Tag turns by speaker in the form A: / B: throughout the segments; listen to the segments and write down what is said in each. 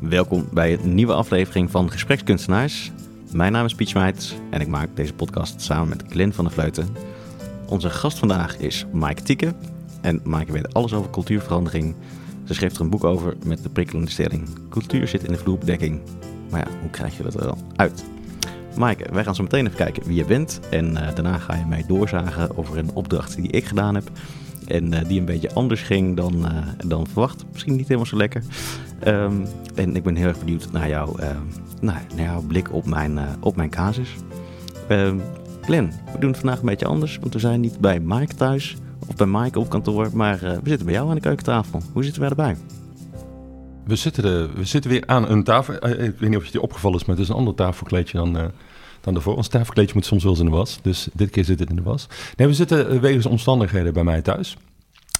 A: Welkom bij een nieuwe aflevering van Gesprekskunstenaars. Mijn naam is Smijts en ik maak deze podcast samen met Glenn van der Vleuten. Onze gast vandaag is Maaike Tieke. En Maaike weet alles over cultuurverandering. Ze schreef er een boek over met de prikkelende stelling. Cultuur zit in de vloerbedekking. Maar ja, hoe krijg je dat er dan uit? Maaike, wij gaan zo meteen even kijken wie je bent. En uh, daarna ga je mij doorzagen over een opdracht die ik gedaan heb. En uh, die een beetje anders ging dan, uh, dan verwacht. Misschien niet helemaal zo lekker. Um, en ik ben heel erg benieuwd naar, uh, naar, jouw blik op mijn, op mijn casus. Um, we doen het vandaag een beetje anders. Want we zijn niet bij Mike thuis. Of bij Mike op kantoor. Maar we zitten bij jou aan de keukentafel. Hoe zitten wij erbij?
B: We zitten, we zitten weer aan een tafel. Ik weet niet of je opgevallen is, maar het is een ander tafelkleedje dan, dan daarvoor. Ons tafelkleedje moet soms wel eens in de was. Dus dit keer zit het in de was. Nee, we zitten wegens omstandigheden bij mij thuis.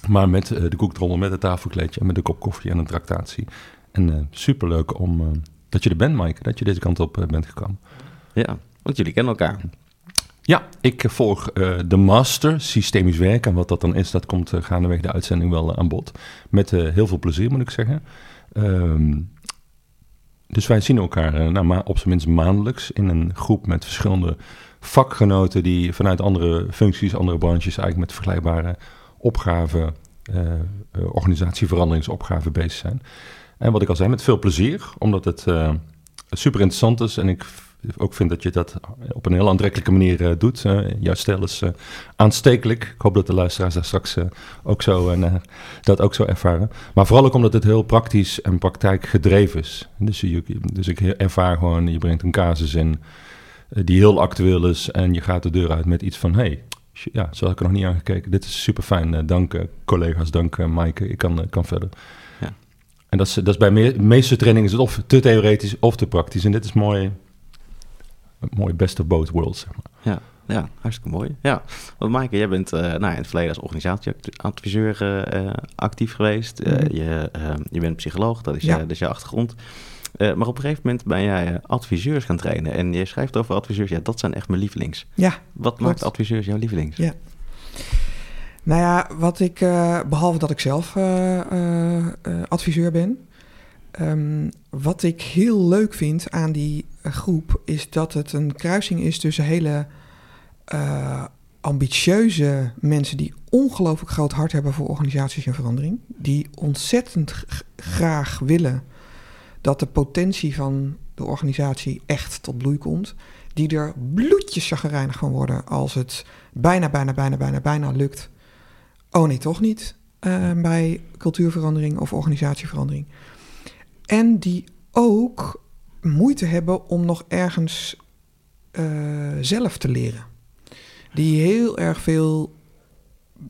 B: Maar met uh, de koektrommel, met het tafelkleedje en met een kop koffie en een tractatie. En uh, superleuk om, uh, dat je er bent, Mike. Dat je deze kant op bent gekomen.
A: Ja, want jullie kennen elkaar.
B: Ja, ik volg de master systemisch werken. En wat dat dan is, dat komt gaandeweg de uitzending wel aan bod. Met heel veel plezier, moet ik zeggen. Um, dus wij zien elkaar nou, maar op zijn minst maandelijks in een groep met verschillende vakgenoten die vanuit andere functies, andere branches eigenlijk met vergelijkbare opgaven, uh, organisatieveranderingsopgaven bezig zijn. En wat ik al zei, met veel plezier, omdat het uh, super interessant is en ik ook vind dat je dat op een heel aantrekkelijke manier uh, doet. Uh, jouw stijl is uh, aanstekelijk. Ik hoop dat de luisteraars daar straks ook zo, dat ook zo ervaren. Maar vooral ook omdat het heel praktisch en praktijkgedreven is. Dus, je, dus ik ervaar gewoon, je brengt een casus in die heel actueel is en je gaat de deur uit met iets van... hey, ja, zo had ik er nog niet aan gekeken. Dit is super fijn. dank collega's, dank Maaike. Ik kan, kan verder. Ja. En dat is, dat is bij me meeste trainingen is het of te theoretisch of te praktisch. En dit is mooi mooi best of both worlds, zeg maar.
A: Ja, ja hartstikke mooi. Ja, want Maaike, jij bent uh, nou, in het verleden als organisatieadviseur uh, actief geweest. Uh, je, je bent psycholoog, dat is, ja. je, dat is je achtergrond. maar op een gegeven moment ben jij adviseurs gaan trainen. En je schrijft over adviseurs, ja, dat zijn echt mijn lievelings.
C: Ja.
A: Wat klopt. maakt adviseurs jouw lievelings?
C: Ja. Nou ja, wat ik, behalve dat ik zelf adviseur ben, Um, wat ik heel leuk vind aan die groep is dat het een kruising is tussen hele uh, ambitieuze mensen die ongelooflijk groot hart hebben voor organisaties en verandering, die ontzettend graag willen dat de potentie van de organisatie echt tot bloei komt, die er bloedjes chagrijnig van worden als het bijna, bijna, bijna, bijna, bijna lukt. Oh nee, toch niet uh, bij cultuurverandering of organisatieverandering. En die ook moeite hebben om nog ergens uh, zelf te leren. Die heel erg veel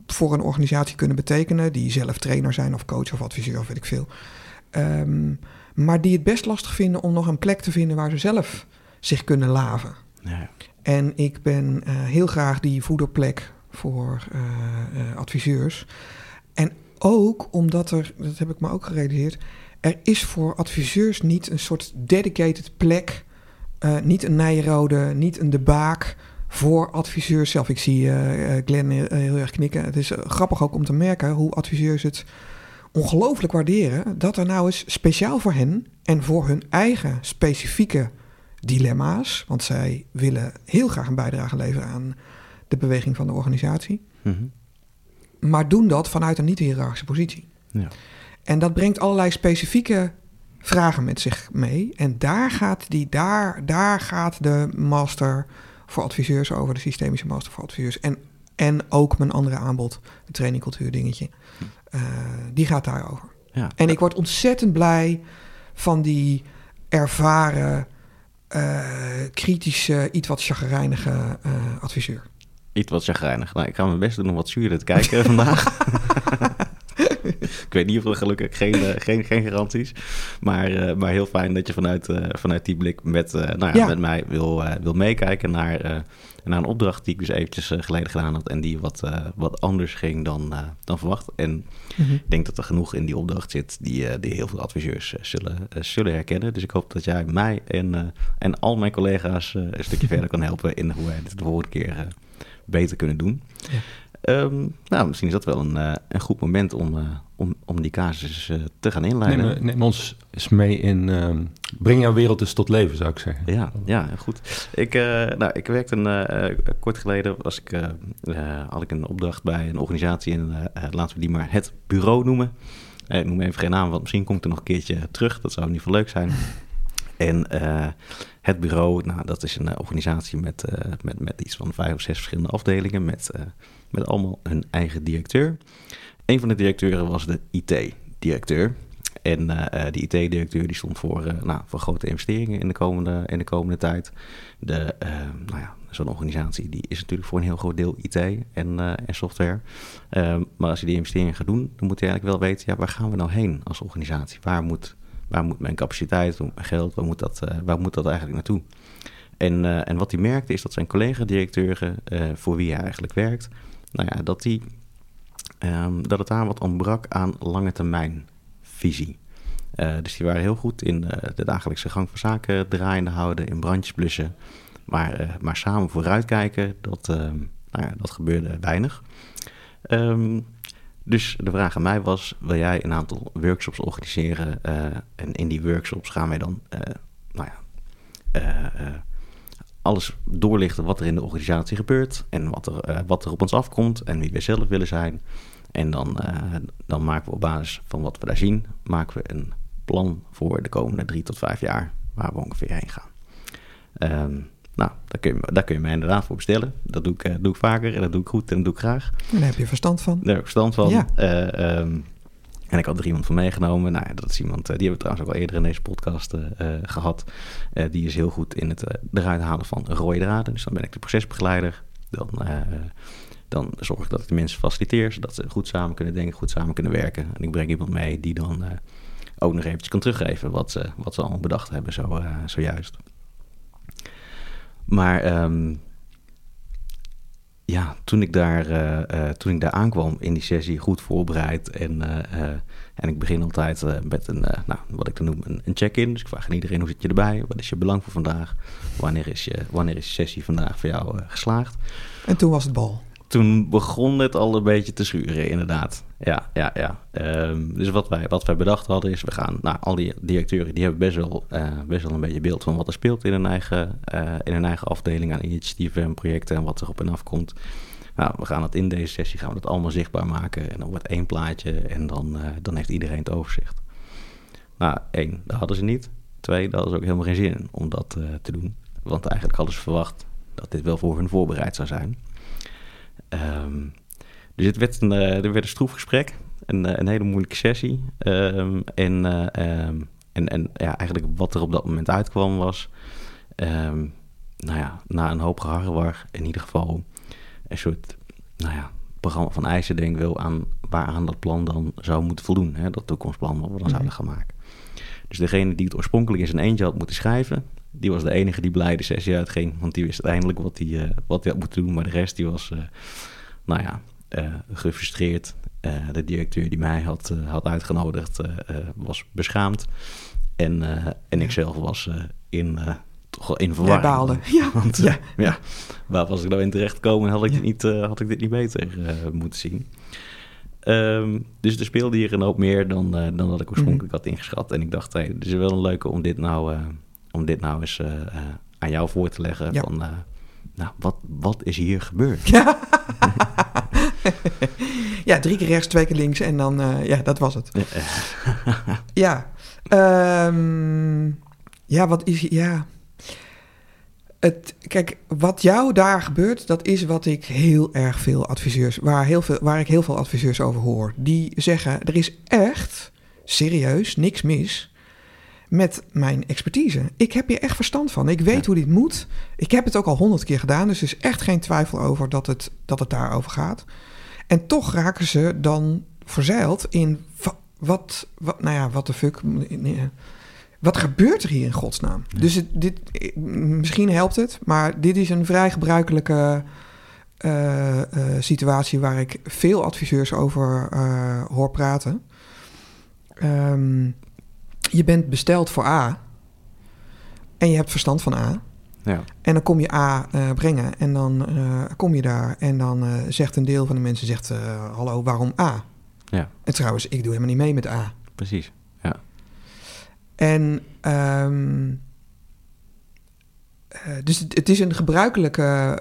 C: voor een organisatie kunnen betekenen. Die zelf trainer zijn of coach of adviseur of weet ik veel. Um, maar die het best lastig vinden om nog een plek te vinden waar ze zelf zich kunnen laven. Ja. En ik ben uh, heel graag die voederplek voor uh, adviseurs. En ook omdat er, dat heb ik me ook gerealiseerd, er is voor adviseurs niet een soort dedicated plek, uh, niet een Nijrode, niet een De Baak voor adviseurs zelf. Ik zie uh, Glenn heel erg knikken. Het is grappig ook om te merken hoe adviseurs het ongelooflijk waarderen dat er nou eens speciaal voor hen en voor hun eigen specifieke dilemma's, want zij willen heel graag een bijdrage leveren aan de beweging van de organisatie, mm -hmm. maar doen dat vanuit een niet-hierarchische positie. Ja. En dat brengt allerlei specifieke vragen met zich mee. En daar gaat, die, daar, daar gaat de master voor adviseurs over, de systemische master voor adviseurs. En, en ook mijn andere aanbod, de trainingcultuur dingetje. Uh, die gaat daarover. Ja. En ik word ontzettend blij van die ervaren, uh, kritische, iets wat chagrijnige uh, adviseur.
A: Iets wat chagrijnig. Nou, ik ga mijn best doen om wat zuurder te kijken vandaag. ik weet niet of er gelukkig geen, uh, geen, geen garanties. Maar, uh, maar heel fijn dat je vanuit, uh, vanuit die blik met, nou ja, ja. met mij wil, wil meekijken naar, naar een opdracht die ik dus eventjes geleden gedaan had. En die wat, wat anders ging dan, dan verwacht. En mm -hmm. ik denk dat er genoeg in die opdracht zit die, die heel veel adviseurs zullen, zullen herkennen. Dus ik hoop dat jij mij en, en al mijn collega's een stukje verder kan helpen in hoe wij dit de volgende keer beter kunnen doen. Ja. Ehm, nou, misschien is dat wel een, eh, een goed moment om, eh, om, om die casus eh, te gaan inleiden.
B: Neem, neem ons eens mee in... ehm, breng jouw wereld dus tot leven, zou ik zeggen.
A: Ja, ja, goed. Ik, nou, ik werkte een, kort geleden, was ik, had ik een opdracht bij een organisatie en laten we die maar het bureau noemen. Ik noem even geen naam, want misschien komt er nog een keertje terug. Dat zou in ieder geval leuk zijn. En eh, het bureau, nou, dat is een eh, organisatie met, eh, met, met iets van vijf of zes verschillende afdelingen, met, met allemaal hun eigen directeur. Een van de directeuren was de IT-directeur. En die IT-directeur die stond voor, nou, voor grote investeringen in de komende, in de komende tijd. De, nou ja, zo'n organisatie die is natuurlijk voor een heel groot deel IT en, en software. Ehm, maar als je die investeringen gaat doen, dan moet je eigenlijk wel weten, ja, waar gaan we nou heen als organisatie? Waar moet, waar moet mijn capaciteit, mijn geld, waar moet dat, eh, waar moet dat eigenlijk naartoe? En, eh, en wat hij merkte is dat zijn collega-directeuren, eh, voor wie hij eigenlijk werkt, nou ja, dat, die, ehm, dat het daar wat ontbrak aan lange termijn visie. Dus die waren heel goed in de dagelijkse gang van zaken draaiende houden, in brandjes blussen. Maar, maar samen vooruitkijken, dat, ehm, nou ja, dat gebeurde weinig. Ehm, dus de vraag aan mij was, wil jij een aantal workshops organiseren? eh, en in die workshops gaan wij dan, eh, nou ja, eh, alles doorlichten wat er in de organisatie gebeurt en wat er, wat er op ons afkomt en wie we zelf willen zijn. En dan, dan maken we op basis van wat we daar zien, maken we een plan voor de komende drie tot vijf jaar waar we ongeveer heen gaan. Ehm, nou, daar kun, je, daar kun je mij inderdaad voor bestellen. Dat doe ik, eh, doe ik vaker en dat doe ik goed en dat doe ik graag.
C: En daar heb je verstand van.
A: Daar heb ik verstand van.
C: Ja.
A: Eh, ehm, en ik had er iemand van meegenomen. Nou, ja, dat is iemand, eh, die hebben we trouwens ook al eerder in deze podcast eh, eh, gehad. Eh, die is heel goed in het eruit halen van rode draden. Dus dan ben ik de procesbegeleider. Dan, dan zorg ik dat ik de mensen faciliteer, zodat ze goed samen kunnen denken, goed samen kunnen werken. En ik breng iemand mee die dan ook nog eventjes kan teruggeven wat ze, wat ze allemaal bedacht hebben zo, zojuist. Maar ehm, ja, toen ik, daar, eh, eh, toen ik daar aankwam in die sessie, goed voorbereid. En, eh, en ik begin altijd met een, nou, wat ik dan noem, een, een check-in. Dus ik vraag aan iedereen, hoe zit je erbij? Wat is je belang voor vandaag? Wanneer is je, wanneer is je sessie vandaag voor jou geslaagd?
C: En toen was het bal.
A: Toen begon het al een beetje te schuren, inderdaad. Ja, ja, ja. Ehm, dus wat wij, wat wij bedacht hadden is, we gaan... Nou, al die directeuren die hebben best wel, eh, best wel een beetje beeld van wat er speelt in hun eigen, eh, in hun eigen afdeling aan initiatieven en projecten en wat er op en af komt. Nou, we gaan het in deze sessie gaan we dat allemaal zichtbaar maken en dan wordt één plaatje en dan, eh, dan heeft iedereen het overzicht. Nou, één, dat hadden ze niet. Twee, daar hadden ze ook helemaal geen zin in om dat te doen. Want eigenlijk hadden ze verwacht dat dit wel voor hun voorbereid zou zijn. Ehm, dus het werd een, eh, er werd een stroef gesprek, een, eh, een hele moeilijke sessie. Ehm, en, eh, ehm, en, en ja, eigenlijk wat er op dat moment uitkwam was, nou ja, na een hoop geharrewar in ieder geval een soort, nou ja, programma van eisen denk ik wel aan waaraan dat plan dan zou moeten voldoen. Hè, dat toekomstplan wat we dan zouden gaan maken. Dus degene die het oorspronkelijk in zijn eentje had moeten schrijven, die was de enige die blij de sessie uitging. Want die wist uiteindelijk wat hij, eh, wat hij had moeten doen. Maar de rest die was, eh, nou ja, eh, gefrustreerd. De directeur die mij had, had uitgenodigd was beschaamd. En, en ik zelf was in, toch wel in
C: Jij
A: verwarring.
C: baalde. Ja,
A: Want
C: ja.
A: ja. waar was ik nou in terecht gekomen? Had ik,
C: Ja.
A: dit, niet, had ik dit niet beter moeten zien. Ehm, dus er speelde hier een hoop meer dan, dan dat ik oorspronkelijk had ingeschat. En ik dacht, hey, het is wel een leuke om dit nou, om dit nou eens eh, eh, aan jou voor te leggen.
C: Ja.
A: Van, eh, nou, wat, wat is hier gebeurd?
C: ja, drie keer rechts, twee keer links en dan, ja, dat was het. Ja, ehm, ja, wat is, ja. Het, kijk, wat jou daar gebeurt, dat is wat ik heel erg veel adviseurs, waar, heel veel, waar ik heel veel adviseurs over hoor. Die zeggen, er is echt, serieus, niks mis met mijn expertise. Ik heb hier echt verstand van. Ik weet
A: Ja.
C: hoe dit moet. Ik heb het ook al honderd keer gedaan, dus er is echt geen twijfel over dat het, dat het daarover gaat. En toch raken ze dan verzeild in wa- wat, wat nou ja, wat de fuck. nee, Wat gebeurt er hier in godsnaam? Dus het, dit, misschien helpt het, maar dit is een vrij gebruikelijke eh, eh, situatie waar ik veel adviseurs over eh, hoor praten. Ehm, je bent besteld voor A en je hebt verstand van A.
A: Ja.
C: En dan kom je A eh, brengen en dan eh, kom je daar en dan eh, zegt een deel van de mensen, zegt, hallo, waarom A?
A: Ja.
C: En trouwens, ik doe helemaal niet mee met A.
A: Precies.
C: En ehm, eh, dus het, het is een gebruikelijke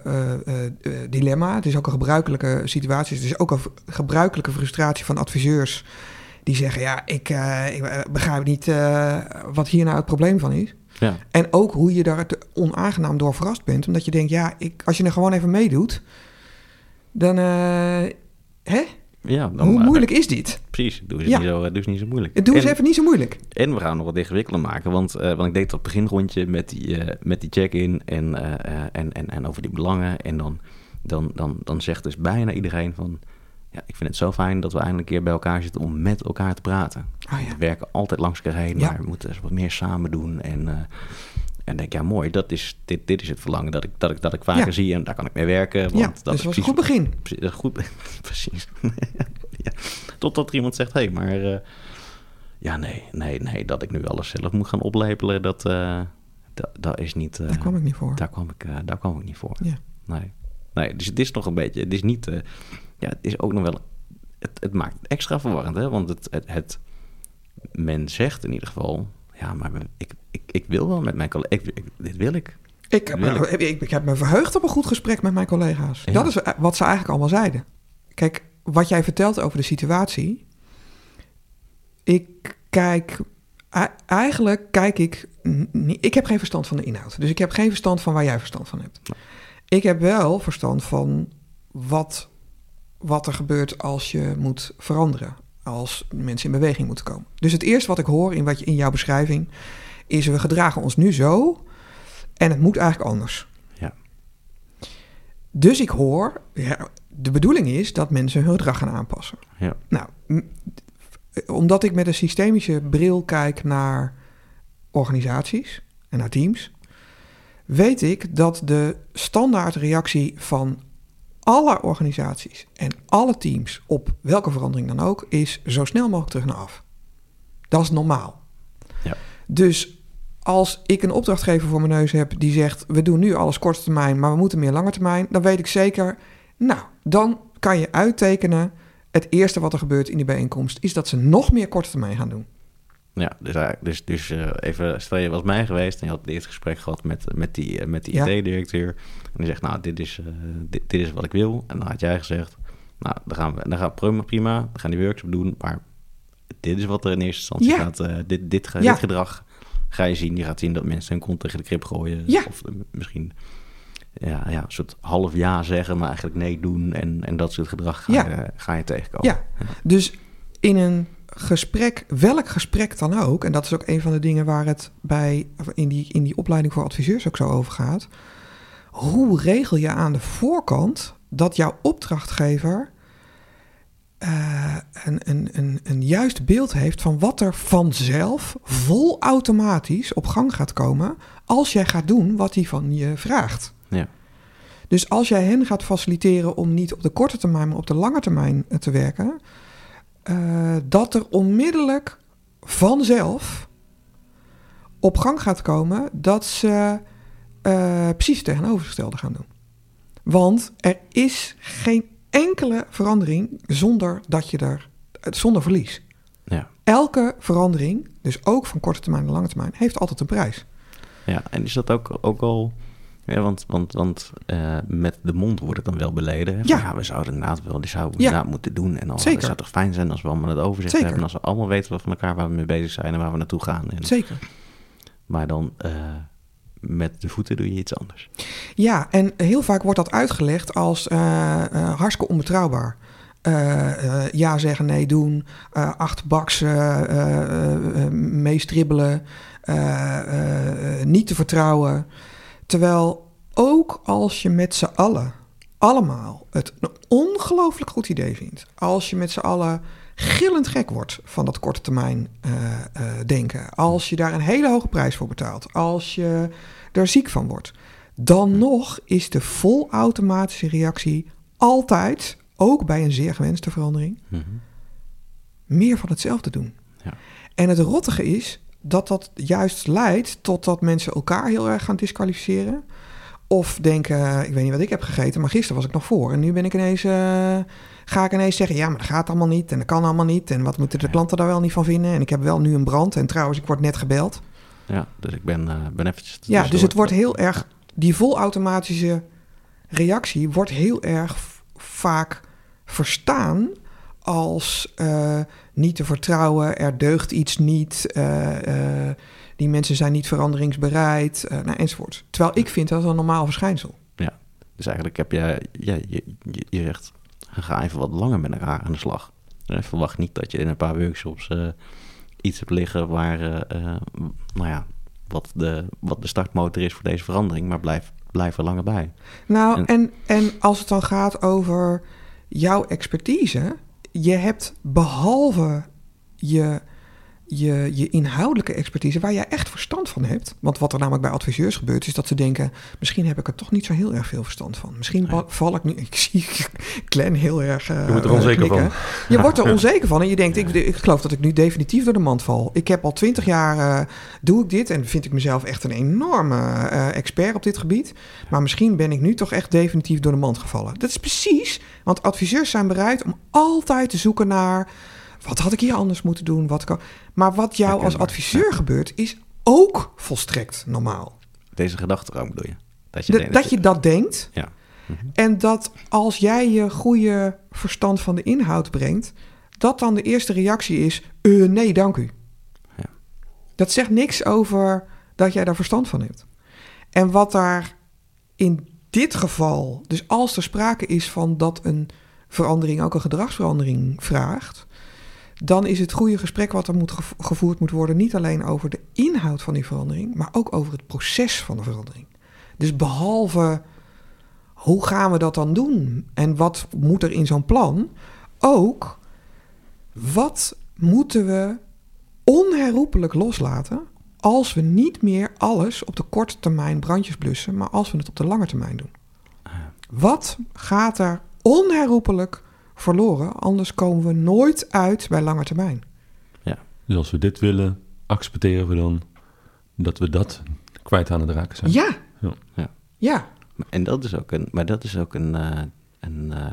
C: dilemma. Het is ook een gebruikelijke situatie. Het is ook een gebruikelijke frustratie van adviseurs die zeggen: Ja, ik, eh, ik eh, begrijp niet eh, wat hier nou het probleem van is.
A: Ja.
C: En ook hoe je daar onaangenaam door verrast bent. Omdat je denkt: Ja, ik, als je er gewoon even meedoet, dan. hè?
A: Ja, dan,
C: Hoe moeilijk is dit?
A: Precies, doe eens,
C: Ja.
A: niet, zo, doe eens niet zo moeilijk.
C: Doe eens
A: En-
C: even niet zo moeilijk.
A: En we gaan nog wat ingewikkelder maken, want, want ik deed dat beginrondje met die, met die check-in en, en, en, en over die belangen. En dan, dan, dan, dan zegt dus bijna iedereen van, ja, ik vind het zo fijn dat we eindelijk een keer bij elkaar zitten om met elkaar te praten.
C: Ja.
A: We werken altijd langs elkaar heen, maar we moeten wat meer samen doen. En, eh, en denk, ja mooi, dat is, dit, dit is het verlangen dat ik, dat, ik, dat ik vaker zie en daar kan ik mee werken. Want
C: ja,
A: dat
C: dus
A: is
C: was een goed begin.
A: Precies, goed, precies. ja. Totdat er iemand zegt, hé, hey, maar... eh, ja, nee, nee, nee, dat ik nu alles zelf moet gaan oplepelen, dat, eh, dat, dat is niet...
C: Daar kwam ik niet voor.
A: daar, kwam ik, daar kwam ik niet voor.
C: Ja.
A: Nee. nee, dus het is nog een beetje... Het is niet... eh, ja, het is ook nog wel... Het, het maakt het extra verwarrend, hè? Want het, het, het... Men zegt in ieder geval... Ja, maar ik, ik, ik wil wel met mijn collega... Ik, ik- dit wil ik.
C: Ik heb,
A: Wil
C: me, ik, ik heb me verheugd op een goed gesprek met mijn collega's.
A: Ja.
C: Dat is wat ze eigenlijk allemaal zeiden. Kijk, wat jij vertelt over de situatie. Ik kijk. Eigenlijk kijk ik. Ik heb geen verstand van de inhoud. Dus ik heb geen verstand van waar jij verstand van hebt. Ik heb wel verstand van wat, wat er gebeurt als je moet veranderen. Als mensen in beweging moeten komen. Dus het eerste wat ik hoor in, wat je, in jouw beschrijving. is we gedragen ons nu zo. En het moet eigenlijk anders.
A: Ja.
C: Dus ik hoor, ja, de bedoeling is dat mensen hun gedrag gaan aanpassen.
A: Ja.
C: Nou, m- omdat ik met een systemische bril kijk naar organisaties en naar teams, weet ik dat de standaardreactie van alle organisaties en alle teams op welke verandering dan ook is zo snel mogelijk terug naar af. Dat is normaal.
A: Ja.
C: Dus als ik een opdrachtgever voor mijn neus heb die zegt: we doen nu alles korte termijn, maar we moeten meer lange termijn, dan weet ik zeker, nou, dan kan je uittekenen. Het eerste wat er gebeurt in die bijeenkomst is dat ze nog meer korte termijn gaan doen.
A: Ja, dus, dus, dus eh, even, stel je was mij geweest en je had dit gesprek gehad met, met die, eh, met die
C: Ja.
A: IT-directeur. En die zegt, nou, dit is, eh, dit, dit is wat ik wil. En dan had jij gezegd, nou, dan gaan we, dan gaan we prima, prima, we gaan die workshop doen. Maar dit is wat er in eerste instantie
C: Ja.
A: gaat, dit, dit, ga-
C: Ja.
A: dit gedrag ga je zien. Je gaat zien dat mensen hun kont tegen de krip gooien. Of misschien ja, ja, een soort half ja zeggen, maar eigenlijk nee doen. En, en dat soort gedrag ga, je, ga je tegenkomen.
C: Ja, dus in een gesprek, welk gesprek dan ook, en dat is ook een van de dingen waar het bij in die, in die opleiding voor adviseurs ook zo over gaat. Hoe regel je aan de voorkant dat jouw opdrachtgever eh, een, een, een, een juist beeld heeft van wat er vanzelf vol automatisch op gang gaat komen als jij gaat doen wat hij van je vraagt.
A: Ja.
C: Dus als jij hen gaat faciliteren om niet op de korte termijn, maar op de lange termijn te werken, eh, dat er onmiddellijk vanzelf op gang gaat komen dat ze eh, precies het tegenovergestelde gaan doen. Want er is geen enkele verandering zonder dat je er eh, zonder verlies.
A: Ja.
C: Elke verandering, dus ook van korte termijn naar lange termijn, heeft altijd een prijs.
A: Ja, en is dat ook, ook al... Ja, want want, want eh, met de mond wordt het dan wel beleden. Hè?
C: Ja.
A: ja, we zouden inderdaad wel, die zouden we
C: Ja.
A: inderdaad moeten doen. En dan
C: Zeker.
A: het zou toch fijn zijn als we allemaal het overzicht
C: Zeker.
A: hebben. En als we allemaal weten van elkaar waar we mee bezig zijn en waar we naartoe gaan. En,
C: Zeker.
A: maar dan eh, met de voeten doe je iets anders.
C: Ja, en heel vaak wordt dat uitgelegd als eh, hartstikke onbetrouwbaar. Ja zeggen, nee doen, acht baks meestribbelen, niet te vertrouwen. Terwijl ook als je met z'n allen, allemaal, het een ongelooflijk goed idee vindt. Als je met z'n allen gillend gek wordt van dat korte termijn eh, eh, denken. Als je daar een hele hoge prijs voor betaalt. Als je er ziek van wordt. Dan nog is de volautomatische reactie altijd, ook bij een zeer gewenste verandering,
A: Mhm.
C: meer van hetzelfde doen.
A: Ja.
C: En het rottige is, dat dat juist leidt tot dat mensen elkaar heel erg gaan disqualificeren. Of denken, ik weet niet wat ik heb gegeten, maar gisteren was ik nog voor. En nu ben ik ineens, uh, ga ik ineens zeggen, ja, maar dat gaat allemaal niet en dat kan allemaal niet. En wat moeten de klanten daar wel niet van vinden? En ik heb wel nu een brand en trouwens, ik word net gebeld.
A: Ja, dus ik ben, uh, ben eventjes...
C: Ja, dus het wordt heel erg, die volautomatische reactie wordt heel erg vaak verstaan als uh, niet te vertrouwen, er deugt iets niet, uh, uh, die mensen zijn niet veranderingsbereid, nou, enzovoort. Terwijl ik vind dat een normaal verschijnsel.
A: Ja, dus eigenlijk heb je, ja, je, je, je zegt, ga even wat langer met elkaar aan de slag. verwacht niet dat je in een paar workshops iets hebt liggen waar, nou ja, wat de, wat de startmotor is voor deze verandering, maar blijf, blijf er langer bij.
C: Nou, en, en, en als het dan gaat over jouw expertise, je hebt behalve je, je, je inhoudelijke expertise, waar jij echt verstand van hebt. Want wat er namelijk bij adviseurs gebeurt, is dat ze denken: misschien heb ik er toch niet zo heel erg veel verstand van. Misschien nee. val ik nu. Ik zie Glenn heel erg. Uh,
B: je wordt er onzeker
C: knikken.
B: van.
C: Je wordt er onzeker van en je denkt: ik, ik geloof dat ik nu definitief door de mand val. Ik heb al twintig jaar uh, doe ik dit en vind ik mezelf echt een enorme uh, expert op dit gebied. Maar misschien ben ik nu toch echt definitief door de mand gevallen. Dat is precies, want adviseurs zijn bereid om altijd te zoeken naar wat had ik hier anders moeten doen? Wat kan... Maar wat jou als adviseur gebeurt, is ook volstrekt normaal.
A: Deze gedachtegang bedoel je?
C: Dat je, de, denkt, dat, je dat denkt.
A: Ja.
C: Mhm. En dat als jij je goede verstand van de inhoud brengt, dat dan de eerste reactie is: uh, nee, dank u.
A: Ja.
C: Dat zegt niks over dat jij daar verstand van hebt. En wat daar in dit geval, dus als er sprake is van dat een verandering ook een gedragsverandering vraagt, dan is het goede gesprek wat er moet gevoerd moet worden niet alleen over de inhoud van die verandering, maar ook over het proces van de verandering. Dus behalve hoe gaan we dat dan doen en wat moet er in zo'n plan, ook wat moeten we onherroepelijk loslaten als we niet meer alles op de korte termijn brandjes blussen, maar als we het op de lange termijn doen. Wat gaat er onherroepelijk verloren. Anders komen we nooit uit bij lange termijn.
A: Ja.
B: Dus als we dit willen, accepteren we dan dat we dat kwijt aan het raken zijn.
C: Ja.
A: Ja. ja.
C: ja.
A: En dat is ook een, maar dat is ook een, uh, een uh,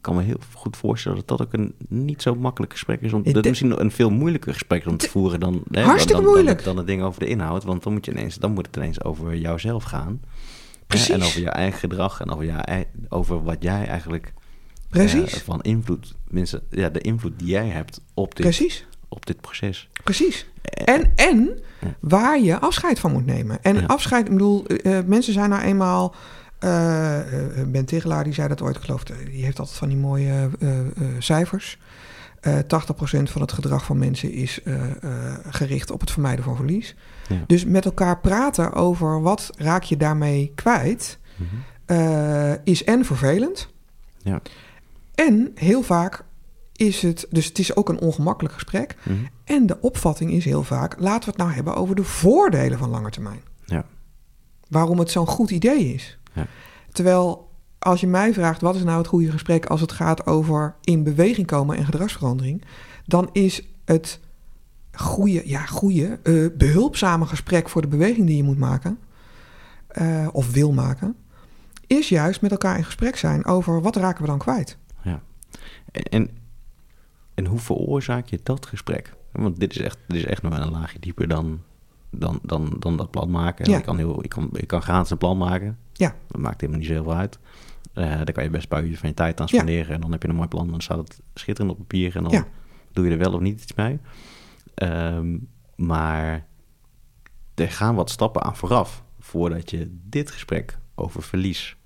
A: kan me heel goed voorstellen dat dat ook een niet zo makkelijk gesprek is. Om, dat is misschien een veel moeilijker gesprek om te voeren dan,
C: hè, hartstikke
A: dan,
C: moeilijk.
A: Dan, dan, het ding over de inhoud. Want dan moet, je ineens, dan moet het ineens over jouzelf gaan.
C: Precies.
A: Hè, en over je eigen gedrag en over, jou, over wat jij eigenlijk
C: Precies.
A: Uh, van invloed, mensen, ja, de invloed die jij hebt op dit,
C: Precies.
A: op dit proces.
C: Precies. En, en waar je afscheid van moet nemen. En
A: Ja.
C: afscheid, ik bedoel, uh, mensen zijn nou eenmaal. Uh, ben Tigelaar, die zei dat ooit, geloof, die heeft altijd van die mooie cijfers. 80% van het gedrag van mensen is gericht op het vermijden van verlies.
A: Ja.
C: Dus met elkaar praten over wat raak je daarmee kwijt,
A: Mhm.
C: is en vervelend.
A: Ja.
C: En heel vaak is het, dus het is ook een ongemakkelijk gesprek.
A: Mhm.
C: En de opvatting is heel vaak, laten we het nou hebben over de voordelen van lange termijn.
A: Ja.
C: Waarom het zo'n goed idee is.
A: Ja.
C: Terwijl als je mij vraagt, wat is nou het goede gesprek als het gaat over in beweging komen en gedragsverandering, dan is het goede, ja, goede, uh, behulpzame gesprek voor de beweging die je moet maken, uh, of wil maken, is juist met elkaar in gesprek zijn over wat raken we dan kwijt.
A: En, en, hoe veroorzaak je dat gesprek? Want dit is echt, dit is echt nog wel een laagje dieper dan, dan, dan, dan dat plan maken.
C: Ja.
A: Ik, kan heel, ik, kan, ik kan gratis een plan maken.
C: Ja.
A: Dat maakt helemaal niet zoveel uit. Uh, daar kan je best een paar uur van je tijd aan spenderen. En dan heb je een mooi plan. Dan staat het schitterend op papier. En dan
C: Ja.
A: doe je er wel of niet iets mee. Ehm, maar er gaan wat stappen aan vooraf. Voordat je dit gesprek over verlies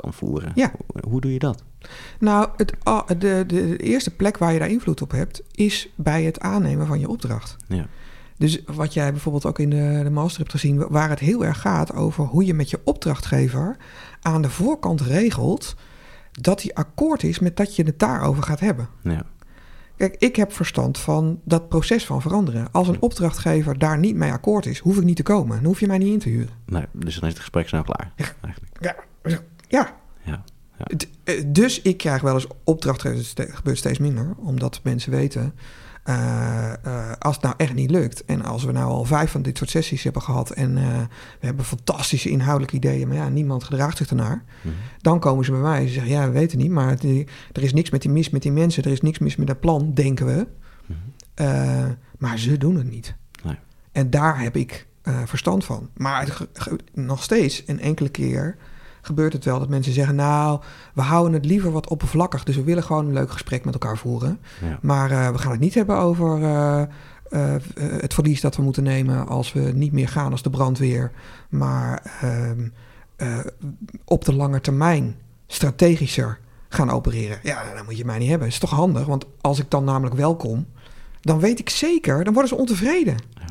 A: kan voeren.
C: Ja.
A: Hoe, hoe doe je dat?
C: Nou, het, ah, de, de, de eerste plek waar je daar invloed op hebt, is bij het aannemen van je opdracht.
A: Ja.
C: Dus wat jij bijvoorbeeld ook in de, de master hebt gezien, waar het heel erg gaat over hoe je met je opdrachtgever aan de voorkant regelt dat hij akkoord is met dat je het daarover gaat hebben.
A: Ja.
C: Kijk, ik heb verstand van dat proces van veranderen. Als een opdrachtgever daar niet mee akkoord is, hoef ik niet te komen. Dan hoef je mij niet in te huren.
A: Nee, dus dan is het gesprek snel klaar.
C: Ja.
A: Eigenlijk.
C: Ja, ja.
A: Ja.
C: Eh, Dus ik krijg wel eens opdrachtgevers, het gebeurt steeds minder, omdat mensen weten, eh, eh, als het nou echt niet lukt en als we nou al vijf van dit soort sessies hebben gehad en we hebben fantastische inhoudelijke ideeën, maar ja, niemand gedraagt zich ernaar,
A: Mhm.
C: dan komen ze bij mij en zeggen, ja, we weten niet, maar er is niks met die mis met die mensen, er is niks mis met dat plan, denken we.
A: Mhm.
C: Maar ze doen het niet.
A: Nee.
C: En daar heb ik verstand van. Maar het nog steeds, een enkele keer, gebeurt het wel dat mensen zeggen... nou, we houden het liever wat oppervlakkig... dus we willen gewoon een leuk gesprek met elkaar voeren.
A: Ja.
C: Maar eh, we gaan het niet hebben over eh, eh, het verlies dat we moeten nemen... als we niet meer gaan als de brandweer. Maar ehm, eh, op de lange termijn strategischer gaan opereren. Ja, dan moet je mij niet hebben. is toch handig? Want als ik dan namelijk welkom... dan weet ik zeker, dan worden ze ontevreden.
A: Ja.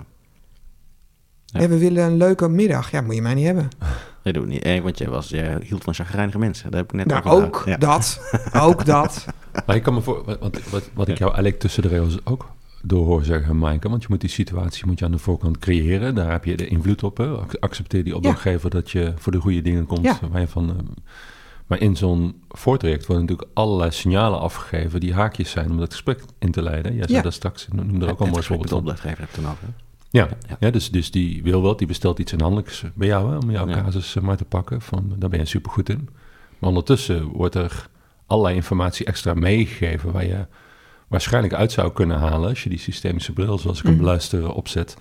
C: En we willen een leuke middag. Ja, moet je mij niet hebben.
A: Nee, doe het niet. Want jij, was, jij hield van chagrijnige mensen. Daar heb ik net
C: Nou, ook
A: gedaan.
C: dat. Ook dat.
B: Maar ik kan me voor, wat, wat, wat, wat ik
A: Ja.
B: jou eigenlijk tussen de rails ook door hoor zeggen, Maaike, want je moet die situatie moet je aan de voorkant creëren. Daar heb je de invloed op. Hè. Accepteer die opdrachtgever dat je voor de goede dingen komt.
C: Ja.
B: Waar je van, eh, maar in zo'n voortraject worden natuurlijk allerlei signalen afgegeven die haakjes zijn om dat gesprek in te leiden. Jij zei
C: Ja.
B: dat straks, noem er ook
A: Ja,
B: al
A: het
B: mooi
A: gesprek met
B: voorbeeld
A: de
B: van.
A: opdrachtgever heb ik toen over. hè?
B: Ja,
A: Ja.
B: ja. dus, dus die wil wat, die bestelt iets inhandelijks bij jou, hè, om jouw
A: Ja.
B: casus eh, maar te pakken. Van, daar ben je supergoed in. Maar ondertussen wordt er allerlei informatie extra meegegeven waar je waarschijnlijk uit zou kunnen halen als je die systemische bril, zoals ik hem beluister, opzet.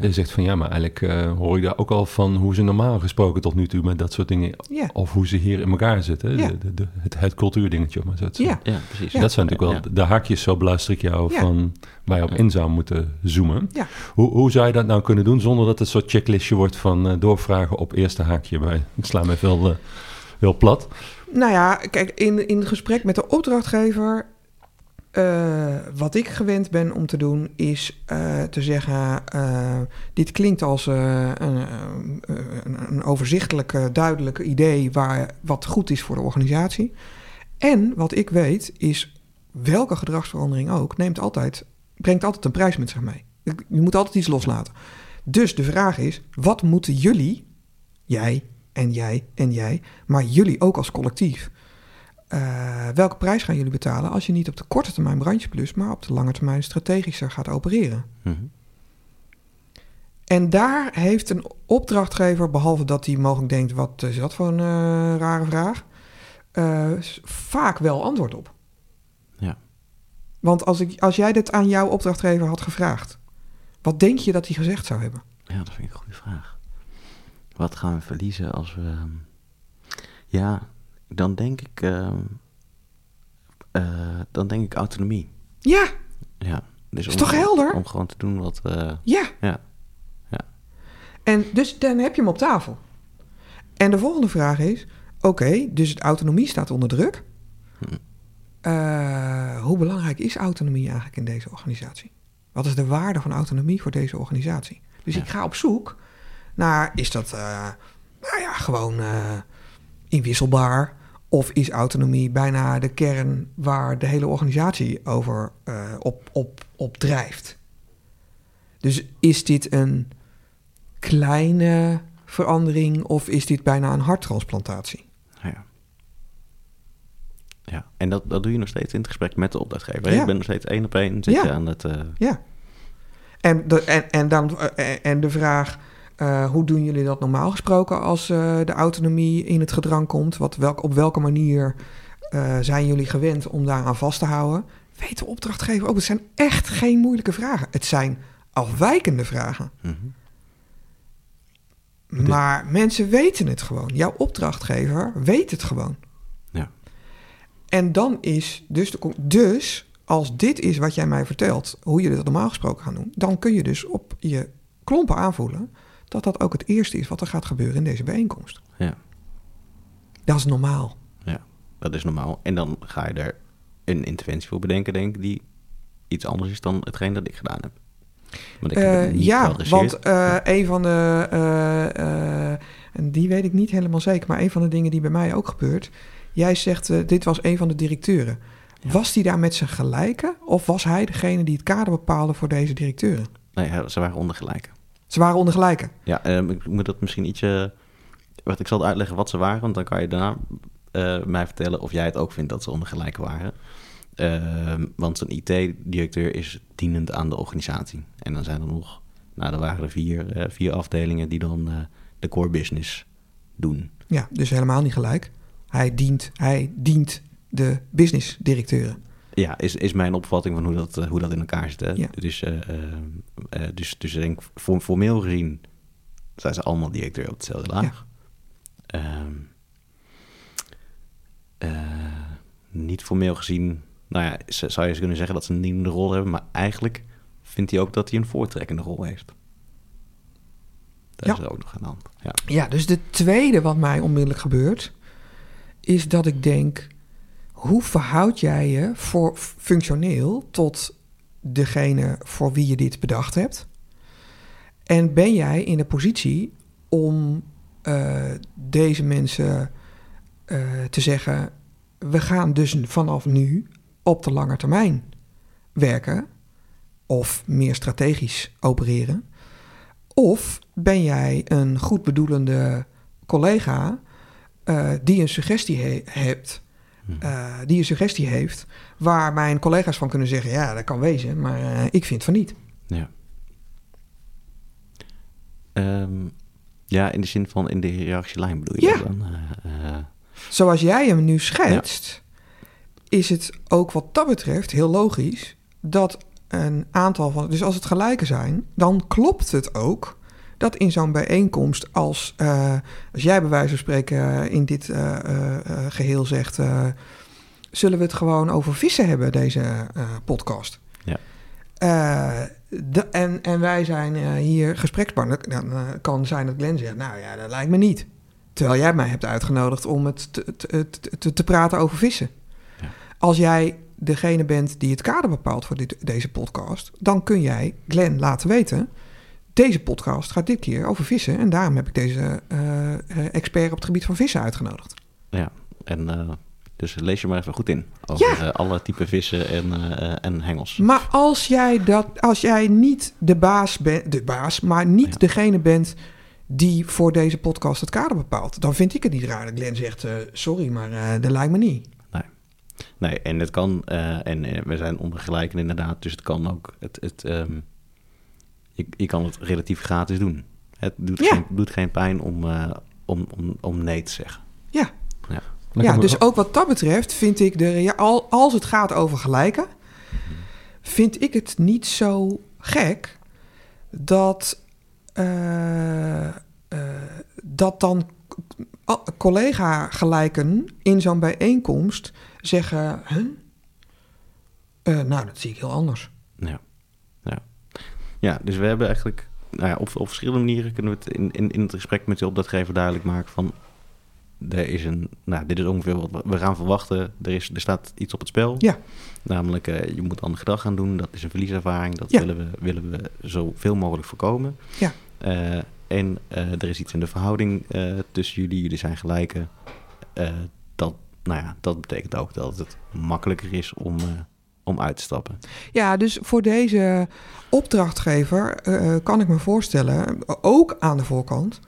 B: En je zegt van ja, maar eigenlijk eh, hoor je daar ook al van hoe ze normaal gesproken tot nu toe met dat soort dingen,
C: Ja.
B: of hoe ze hier in elkaar zitten.
C: Ja.
B: De, de, de- het, het cultuurdingetje, om maar zo te zeggen.
C: Ja.
A: Ja, precies.
C: Ja.
B: Dat zijn natuurlijk
A: Ja.
B: wel de haakjes, zo beluister ik jou,
C: Ja.
B: van waar je op in zou moeten zoomen.
C: Ja.
B: Hoe, hoe zou je dat nou kunnen doen zonder dat het een soort checklistje wordt van eh, doorvragen op eerste haakje bij? Ik sla me even heel, eh, heel plat.
C: Nou ja, kijk, in, in gesprek met de opdrachtgever... eh, wat ik gewend ben om te doen, is eh, te zeggen... eh, dit klinkt als een, een, overzichtelijk, duidelijk idee... Waar, wat goed is voor de organisatie. En wat ik weet, is welke gedragsverandering ook... Neemt altijd, brengt altijd een prijs met zich mee. Je moet altijd iets loslaten. Dus de vraag is, wat moeten jullie, jij en jij en jij... maar jullie ook als collectief... eh, welke prijs gaan jullie betalen als je niet op de korte termijn brandje plus, maar op de lange termijn strategischer gaat opereren?
A: Mhm.
C: En daar heeft een opdrachtgever, behalve dat hij mogelijk denkt: wat is dat voor een eh, rare vraag, eh, vaak wel antwoord op.
A: Ja.
C: Want als, ik, als jij dit aan jouw opdrachtgever had gevraagd, wat denk je dat hij gezegd zou hebben?
A: Ja, dat vind ik een goede vraag. Wat gaan we verliezen als we... ehm, Ja, dan denk ik... ehm, eh, dan denk ik autonomie.
C: Ja,
A: Ja. Dus
C: Is toch helder?
A: Om gewoon te doen wat... eh,
C: ja.
A: ja.
C: En dus dan heb je hem op tafel. En de volgende vraag is: oké, dus de autonomie staat onder druk.
A: Hm.
C: Eh, hoe belangrijk is autonomie eigenlijk in deze organisatie? Wat is de waarde van autonomie voor deze organisatie? Dus
A: Ja.
C: ik ga op zoek naar: is dat nou ja, gewoon inwisselbaar? Of is autonomie bijna de kern waar de hele organisatie over eh, op, op, op drijft? Dus is dit een kleine verandering of is dit bijna een harttransplantatie?
A: Ja. Ja, en dat, dat doe je nog steeds in het gesprek met de opdrachtgever.
C: Ja.
A: Je bent nog steeds één op één, zit
C: Ja.
A: je aan het... eh,
C: Ja. En de, en, en, dan, eh, en de vraag, eh, hoe doen jullie dat normaal gesproken als eh, de autonomie in het gedrang komt? Wat, welk, op welke manier eh, zijn jullie gewend om daaraan vast te houden? Weet de opdrachtgever ook, het zijn echt geen moeilijke vragen. Het zijn afwijkende vragen.
A: mhm.
C: Maar mensen weten het gewoon. Jouw opdrachtgever weet het gewoon.
A: Ja.
C: En dan is dus, de, dus als dit is wat jij mij vertelt, hoe jullie dat normaal gesproken gaan doen, dan kun je dus op je klompen aanvoelen dat dat ook het eerste is wat er gaat gebeuren in deze bijeenkomst.
A: Ja.
C: Dat is normaal.
A: Dat is normaal. En dan ga je er een interventie voor bedenken, denk ik, die iets anders is dan hetgeen dat ik gedaan heb. Want ik heb
C: Eh,
A: niet
C: ja, want eh, een van de, eh, en die weet ik niet helemaal zeker, maar een van de dingen die bij mij ook gebeurt, jij zegt, dit was een van de directeuren.
A: Ja.
C: Was die daar met zijn gelijke of was hij degene die het kader bepaalde voor deze directeuren?
A: Nee, ja, ze waren ondergelijk.
C: Ze waren onder gelijke.
A: Ja, ehm, ik moet dat misschien ietsje... Wat, ik zal uitleggen wat ze waren, want dan kan je daarna eh, mij vertellen of jij het ook vindt dat ze ondergelijk waren. Ehm, want een IT-directeur is dienend aan de organisatie. En dan zijn er nog, nou, er waren er vier, eh, vier afdelingen die dan eh, de core business doen.
C: Ja, dus helemaal niet gelijk. Hij dient, hij dient de business-directeuren.
A: Ja, is, is mijn opvatting van hoe dat, eh, hoe dat in elkaar zit. Hè?
C: Ja.
A: Dus, eh, dus, dus ik denk, voor, formeel gezien zijn ze allemaal directeur op hetzelfde laag. Ehm, eh, niet formeel gezien, nou ja, zou je eens kunnen zeggen dat ze een dienende rol hebben, maar eigenlijk vindt hij ook dat hij een voortrekkende rol heeft. Dat
C: Ja.
A: is er ook nog aan de hand. Ja.
C: Ja, dus de tweede wat mij onmiddellijk gebeurt, is dat ik denk, hoe verhoud jij je voor functioneel tot degene voor wie je dit bedacht hebt? En ben jij in de positie om eh, deze mensen eh, te zeggen, we gaan dus vanaf nu op de lange termijn werken of meer strategisch opereren? Of ben jij een goed bedoelende collega eh, die een suggestie he- hebt,
A: Mhm.
C: eh, die een suggestie heeft, waar mijn collega's van kunnen zeggen, ja, dat kan wezen, maar eh, ik vind van niet.
A: Ja. Ehm, ja, in de zin van in de hiërarchielijn bedoel je
C: Ja.
A: dan? Eh,
C: Zoals jij hem nu schetst, is het ook wat dat betreft heel logisch dat een aantal van. Dus als het gelijke zijn, dan klopt het ook dat in zo'n bijeenkomst, als, eh, als jij bij wijze van spreken eh, in dit eh, eh, eh, geheel zegt. zullen we het gewoon over vissen hebben, deze podcast?
A: Ja.
C: De- en, en wij zijn hier gesprekspartner. Dan kan zijn dat Glenn zegt, nou ja, dat lijkt me niet. Terwijl jij mij hebt uitgenodigd om het te, te, te, te- te praten over vissen.
A: Ja.
C: Als jij degene bent die het kader bepaalt voor dit, deze podcast, dan kun jij Glenn laten weten. Deze podcast gaat dit keer over vissen. En daarom heb ik deze eh, eh, expert op het gebied van vissen uitgenodigd.
A: ja, en eh, dus lees je maar even goed in over
C: Ja.
A: alle type vissen en, en hengels.
C: Maar als jij, dat, als jij niet de baas bent, de baas, maar niet
A: Ja.
C: degene bent die voor deze podcast het kader bepaalt, dan vind ik het niet raar dat Glenn zegt: Sorry, maar dat lijkt me niet.
A: Nee, en het kan, en we zijn onvergelijkend inderdaad, dus het kan ook, het, het, ehm, je, je kan het relatief gratis doen. Het doet,
C: Ja.
A: geen, doet geen pijn om, eh, om, om, om nee te zeggen.
C: Ja, ja
B: kan
C: dus ook wat dat betreft vind ik, de, al, als het gaat over gelijken, vind ik het niet zo gek dat, eh, eh, dat dan collega-gelijken in zo'n bijeenkomst zeggen: huh? Eh, nou, dat zie ik heel anders.
A: Ja, ja. Ja dus we hebben eigenlijk, nou ja, op, op verschillende manieren kunnen we het in, in, in het gesprek met de opdrachtgever duidelijk maken van, er is een, nou, dit is ongeveer wat we- gaan verwachten. Er, is, er staat iets op het spel.
C: Ja.
A: Namelijk, eh, je moet ander gedrag gaan doen. Dat is een verlieservaring. Dat
C: Ja.
A: willen, we, willen we zoveel mogelijk voorkomen.
C: Ja.
A: Eh, en eh, er is iets in de verhouding tussen jullie. Jullie zijn gelijken. Dat, nou ja, dat betekent ook dat het makkelijker is om, om uit te stappen.
C: Ja, dus voor deze opdrachtgever eh, kan ik me voorstellen, ook aan de voorkant.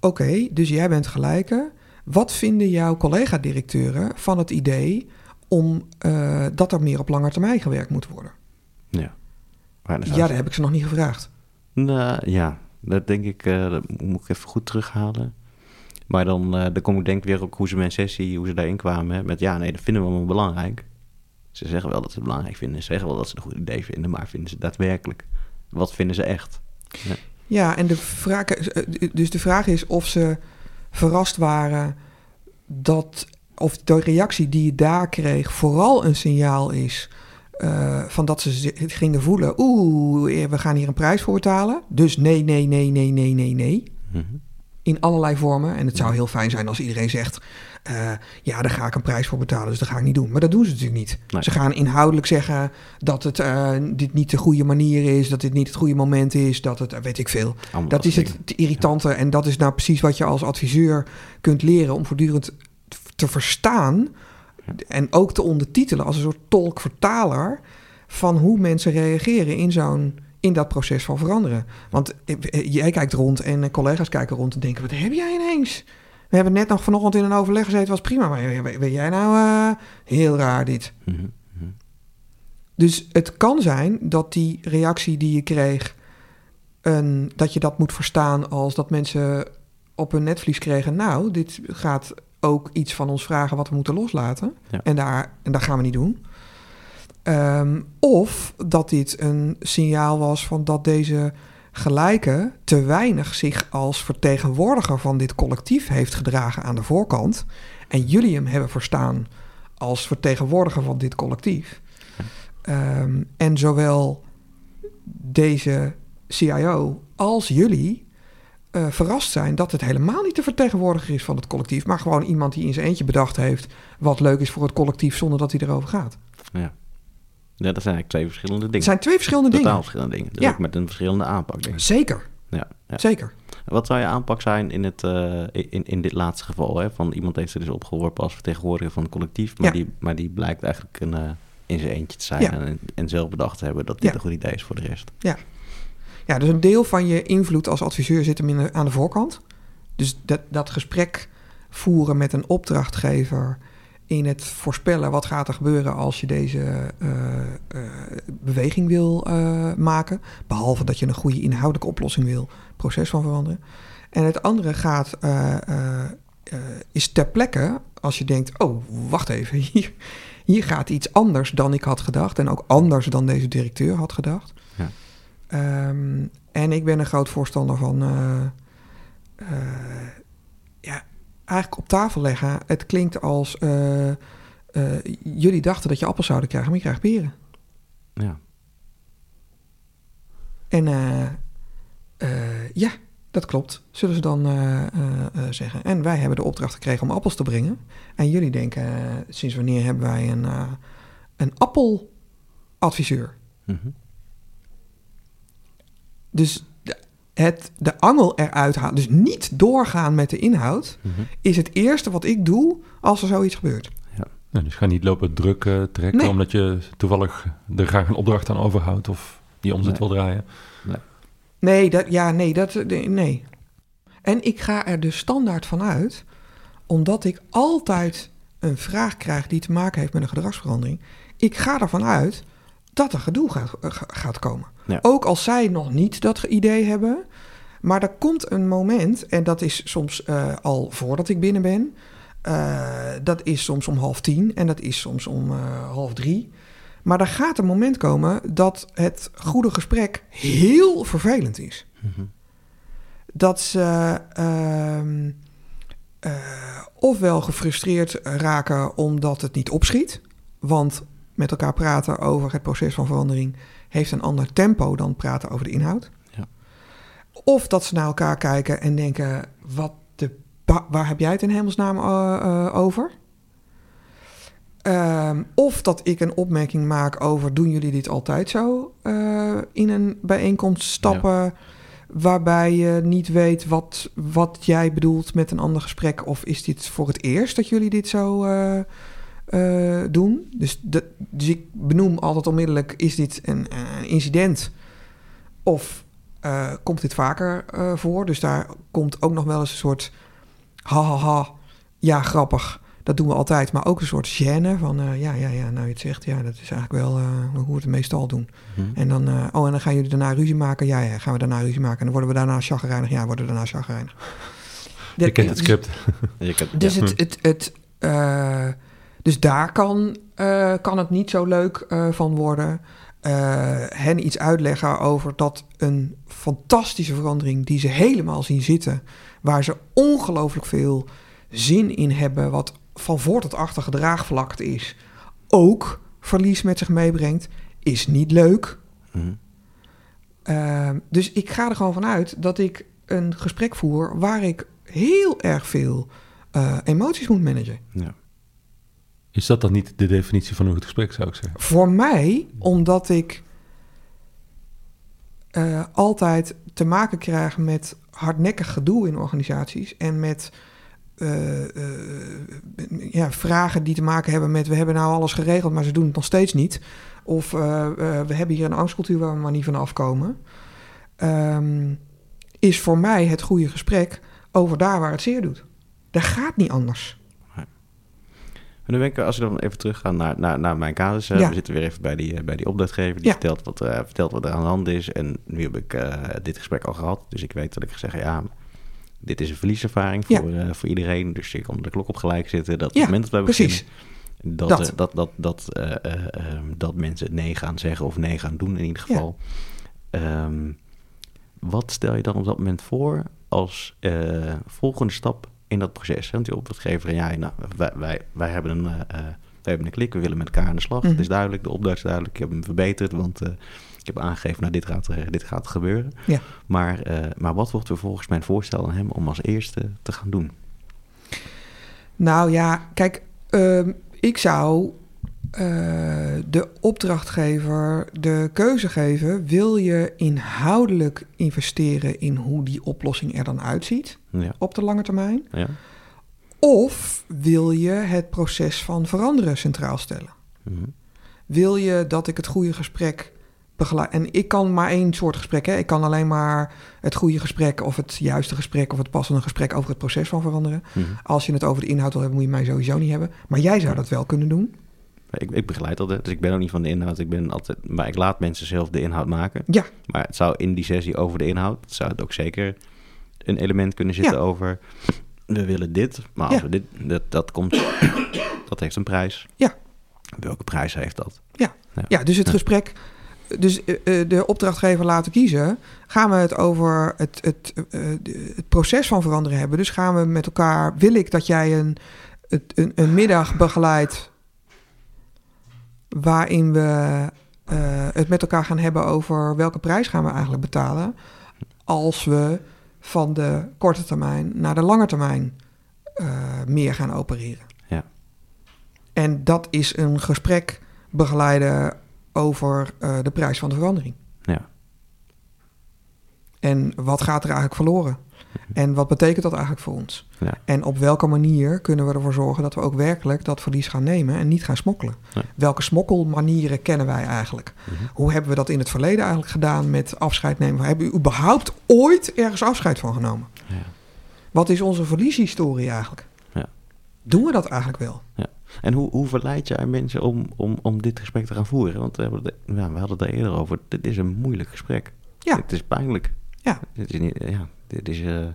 C: Oké, dus jij bent gelijke. Wat vinden jouw collega-directeuren van het idee om eh, dat er meer op lange termijn gewerkt moet worden?
A: Ja.
C: Ja, dat heb ik ze nog niet gevraagd.
A: Nou, ja, dat denk ik, eh, dat moet ik even goed terughalen. Maar dan, eh, dan kom ik denk weer ook hoe ze mijn sessie, hoe ze daarin kwamen. Hè, met ja, nee, dat vinden we allemaal belangrijk. Ze zeggen wel dat ze het belangrijk vinden. Ze zeggen wel dat ze het een goed idee vinden. Maar vinden ze daadwerkelijk? Wat vinden ze echt?
C: Ja, en de vraag, eh, dus de vraag is of ze verrast waren dat, of de reactie die je daar kreeg vooral een signaal is eh, van dat ze gingen voelen, oeh, eh, we gaan hier een prijs voor betalen. Dus nee, nee, nee, nee, nee, nee, nee.
A: Mhm.
C: In allerlei vormen. En het zou heel fijn zijn als iedereen zegt, eh, ja, daar ga ik een prijs voor betalen, dus dat ga ik niet doen. Maar dat doen ze natuurlijk niet.
A: Nee.
C: Ze gaan inhoudelijk zeggen dat het eh, dit niet de goede manier is, dat dit niet het goede moment is, dat het, eh, weet ik veel.
A: Allemaal
C: Dat is het irritante en dat is nou precies wat je als adviseur kunt leren om voortdurend te verstaan en ook te ondertitelen als een soort tolk-vertaler van hoe mensen reageren in zo'n in dat proces van veranderen. Want eh, eh, jij kijkt rond en eh, collega's kijken rond en denken: wat heb jij ineens? We hebben net nog vanochtend in een overleg gezeten, was prima. Maar weet- jij nou, heel raar dit.
A: Mhm, mhm.
C: Dus het kan zijn dat die reactie die je kreeg, een, dat je dat moet verstaan als dat mensen op hun netvlies kregen. Nou, dit gaat ook iets van ons vragen wat we moeten loslaten.
A: Ja.
C: En, daar, en dat gaan we niet doen. Ehm, of dat dit een signaal was van dat deze gelijke te weinig zich als vertegenwoordiger van dit collectief heeft gedragen aan de voorkant. En jullie hem hebben verstaan als vertegenwoordiger van dit collectief. Ehm, en zowel deze CIO als jullie eh, verrast zijn dat het helemaal niet de vertegenwoordiger is van het collectief, maar gewoon iemand die in zijn eentje bedacht heeft wat leuk is voor het collectief zonder dat hij erover gaat.
A: Ja. Ja, dat zijn eigenlijk twee verschillende dingen.
C: Het zijn twee verschillende
A: Totaal
C: dingen.
A: verschillende dingen. Dus
C: Ja.
A: ook met een verschillende aanpak, denk ik.
C: Zeker,
A: Ja, ja.
C: zeker.
A: Wat zou je aanpak zijn in, het, eh, in, in dit laatste geval? Hè? Van iemand heeft zich dus opgeworpen als vertegenwoordiger van het collectief, maar,
C: Ja.
A: die, maar die blijkt eigenlijk een, eh, in zijn eentje te zijn
C: Ja.
A: en, en zelf bedacht te hebben dat dit
C: Ja.
A: een goed idee is voor de rest.
C: Ja, dus een deel van je invloed als adviseur zit hem in de- aan de voorkant. Dus dat, dat gesprek voeren met een opdrachtgever in het voorspellen wat gaat er gebeuren als je deze eh, eh, beweging wil eh, maken. Behalve dat je een goede inhoudelijke oplossing wil, proces van veranderen. En het andere gaat, is ter plekke als je denkt, oh wacht even, hier, hier gaat iets anders dan ik had gedacht. En ook anders dan deze directeur had gedacht.
A: Ja.
C: Ehm, en ik ben een groot voorstander van, eigenlijk op tafel leggen. Het klinkt als, eh, eh, jullie dachten dat je appels zouden krijgen, maar je krijgt peren.
A: Ja,
C: En eh, ja, dat klopt, zullen ze dan zeggen. En wij hebben de opdracht gekregen om appels te brengen. En jullie denken, sinds wanneer hebben wij een, een appeladviseur?
A: Mhm.
C: Dus het, de angel eruit halen, dus niet doorgaan met de inhoud,
A: Mhm.
C: is het eerste wat ik doe als er zoiets gebeurt.
B: Ja, dus ga niet lopen druk trekken
C: Nee.
B: omdat je toevallig er graag een opdracht aan overhoudt of die omzet
A: Nee.
B: wil draaien.
C: Nee, dat, ja, nee, dat, nee. En ik ga er dus standaard van uit, omdat ik altijd een vraag krijg die te maken heeft met een gedragsverandering. Ik ga ervan uit dat er gedoe gaat, eh, ga- gaat komen.
A: Ja.
C: Ook als zij nog niet dat idee hebben. Maar er komt een moment, en dat is soms eh, al voordat ik binnen ben. eh, dat is soms om half tien en dat is soms om half drie. Maar er gaat een moment komen dat het goede gesprek heel vervelend is.
A: Mhm.
C: Dat ze ehm, eh, ofwel gefrustreerd raken omdat het niet opschiet. Want met elkaar praten over het proces van verandering heeft een ander tempo dan praten over de inhoud.
A: Ja.
C: Of dat ze naar elkaar kijken en denken: wat de waar heb jij het in hemelsnaam eh, eh, over? Ehm, of dat ik een opmerking maak over: doen jullie dit altijd zo eh, in een bijeenkomst stappen? Waarbij je niet weet wat, wat jij bedoelt met een ander gesprek. Of is dit voor het eerst dat jullie dit zo eh, doen? Dus, de, dus ik benoem altijd onmiddellijk: is dit een, een incident? Of eh, komt dit vaker eh, voor? Dus daar komt ook nog wel eens een soort ha ha ha, ja grappig. Dat doen we altijd, maar ook een soort gêne van ja, ja, ja, nou je het zegt, ja, dat is eigenlijk wel hoe we het meestal doen.
A: Mhm.
C: En dan, oh, en dan gaan jullie daarna ruzie maken? Ja, ja, gaan we daarna ruzie maken. En dan worden we daarna chagrijnig? Ja, worden we daarna chagrijnig.
B: Je kent het
C: dus-
B: script.
A: Je kent-
C: Dus,
A: ja.
C: het, het, het, dus daar kan, eh, kan het niet zo leuk eh, van worden. Eh, hen iets uitleggen over dat een fantastische verandering die ze helemaal zien zitten, waar ze ongelooflijk veel zin in hebben, wat van voor tot achter gedraagvlakt is, ook verlies met zich meebrengt, is niet leuk.
A: Mhm.
C: Ehm, dus ik ga er gewoon vanuit dat ik een gesprek voer waar ik heel erg veel emoties moet managen.
A: Ja.
B: Is dat dan niet de definitie van een goed gesprek, zou ik zeggen?
C: Voor mij, omdat ik eh, altijd te maken krijg met hardnekkig gedoe in organisaties en met eh, eh, ja, vragen die te maken hebben met we hebben nou alles geregeld, maar ze doen het nog steeds niet. Of we hebben hier een angstcultuur waar we maar niet van afkomen. Ehm, is voor mij het goede gesprek over daar waar het zeer doet. Dat gaat niet anders.
A: En dan ben ik, als je dan even teruggaat naar, naar, naar mijn casus.
C: Ja.
A: We zitten weer even bij die, eh, bij die opdrachtgever. Die
C: Ja.
A: vertelt, wat, eh, vertelt wat er aan de hand is. En nu heb ik eh, dit gesprek al gehad. Dus ik weet dat ik zeg, ja, dit is een verlieservaring
C: Ja.
A: voor, eh, voor iedereen. Dus je kan de klok op gelijk zetten. Dat het moment dat wij
C: precies.
A: beginnen, dat,
C: Dat.
A: dat. dat, dat, dat, eh, eh, eh, dat mensen nee gaan zeggen of nee gaan doen in ieder geval. Ehm, wat stel je dan op dat moment voor als eh, volgende stap in dat proces? Want die opdrachtgever en jij, nou, wij, wij, wij, hebben een, eh, wij hebben een klik, we willen met elkaar aan de slag.
C: Mhm.
A: Het is duidelijk, de opdracht is duidelijk, ik heb hem verbeterd, want eh, ik heb aangegeven, nou, dit gaat, er- dit gaat gebeuren.
C: Ja.
A: Maar, maar wat wordt vervolgens mijn voorstel aan hem om als eerste te gaan doen?
C: Nou ja, kijk, ehm, ik zou de opdrachtgever de keuze geven: wil je inhoudelijk investeren in hoe die oplossing er dan uitziet
A: Ja,
C: op de lange termijn?
A: ja.
C: Of wil je het proces van veranderen centraal stellen?
A: Mhm.
C: Wil je dat ik het goede gesprek begeleid? En ik kan maar één soort gesprek. Hè? Ik kan alleen maar het goede gesprek of het juiste gesprek of het passende gesprek over het proces van veranderen.
A: Mhm.
C: Als je het over de inhoud wil hebben, moet je mij sowieso niet hebben. Maar jij zou dat wel kunnen doen.
A: Ik, ik begeleid dat, dus ik ben ook niet van de inhoud. Ik ben altijd, maar ik laat mensen zelf de inhoud maken.
C: Ja.
A: Maar het zou in die sessie over de inhoud, zou het ook zeker een element kunnen zitten
C: Ja.
A: over, we willen dit, maar als
C: Ja.
A: we dit, dat, dat komt, dat heeft een prijs.
C: Ja.
A: Welke prijs heeft dat?
C: Ja, dus het
A: Ja.
C: gesprek. Dus eh, eh, de opdrachtgever laten kiezen. Gaan we het over het, het, eh, het proces van veranderen hebben? Dus gaan we met elkaar. Wil ik dat jij een, een, een middag begeleidt. Waarin we eh, het met elkaar gaan hebben over welke prijs gaan we eigenlijk betalen. als we van de korte termijn naar de lange termijn eh, meer gaan opereren.
A: Ja.
C: En dat is een gesprek begeleiden over eh, de prijs van de verandering.
A: Ja.
C: En wat gaat er eigenlijk verloren? En wat betekent dat eigenlijk voor ons?
A: Ja.
C: En op welke manier kunnen we ervoor zorgen dat we ook werkelijk dat verlies gaan nemen en niet gaan smokkelen?
A: Ja.
C: Welke smokkelmanieren kennen wij eigenlijk?
A: Mhm.
C: Hoe hebben we dat in het verleden eigenlijk gedaan met afscheid nemen? Hebben we überhaupt ooit ergens afscheid van genomen?
A: Ja.
C: Wat is onze verlieshistorie eigenlijk?
A: Ja.
C: Doen we dat eigenlijk wel?
A: En hoe, hoe verleid jij mensen om, om, om dit gesprek te gaan voeren? Want we, hebben het, ja, we hadden het er eerder over. Dit is een moeilijk gesprek.
C: Ja.
A: Het is pijnlijk.
C: Ja.
A: Dit is niet, ja, dit is, eh,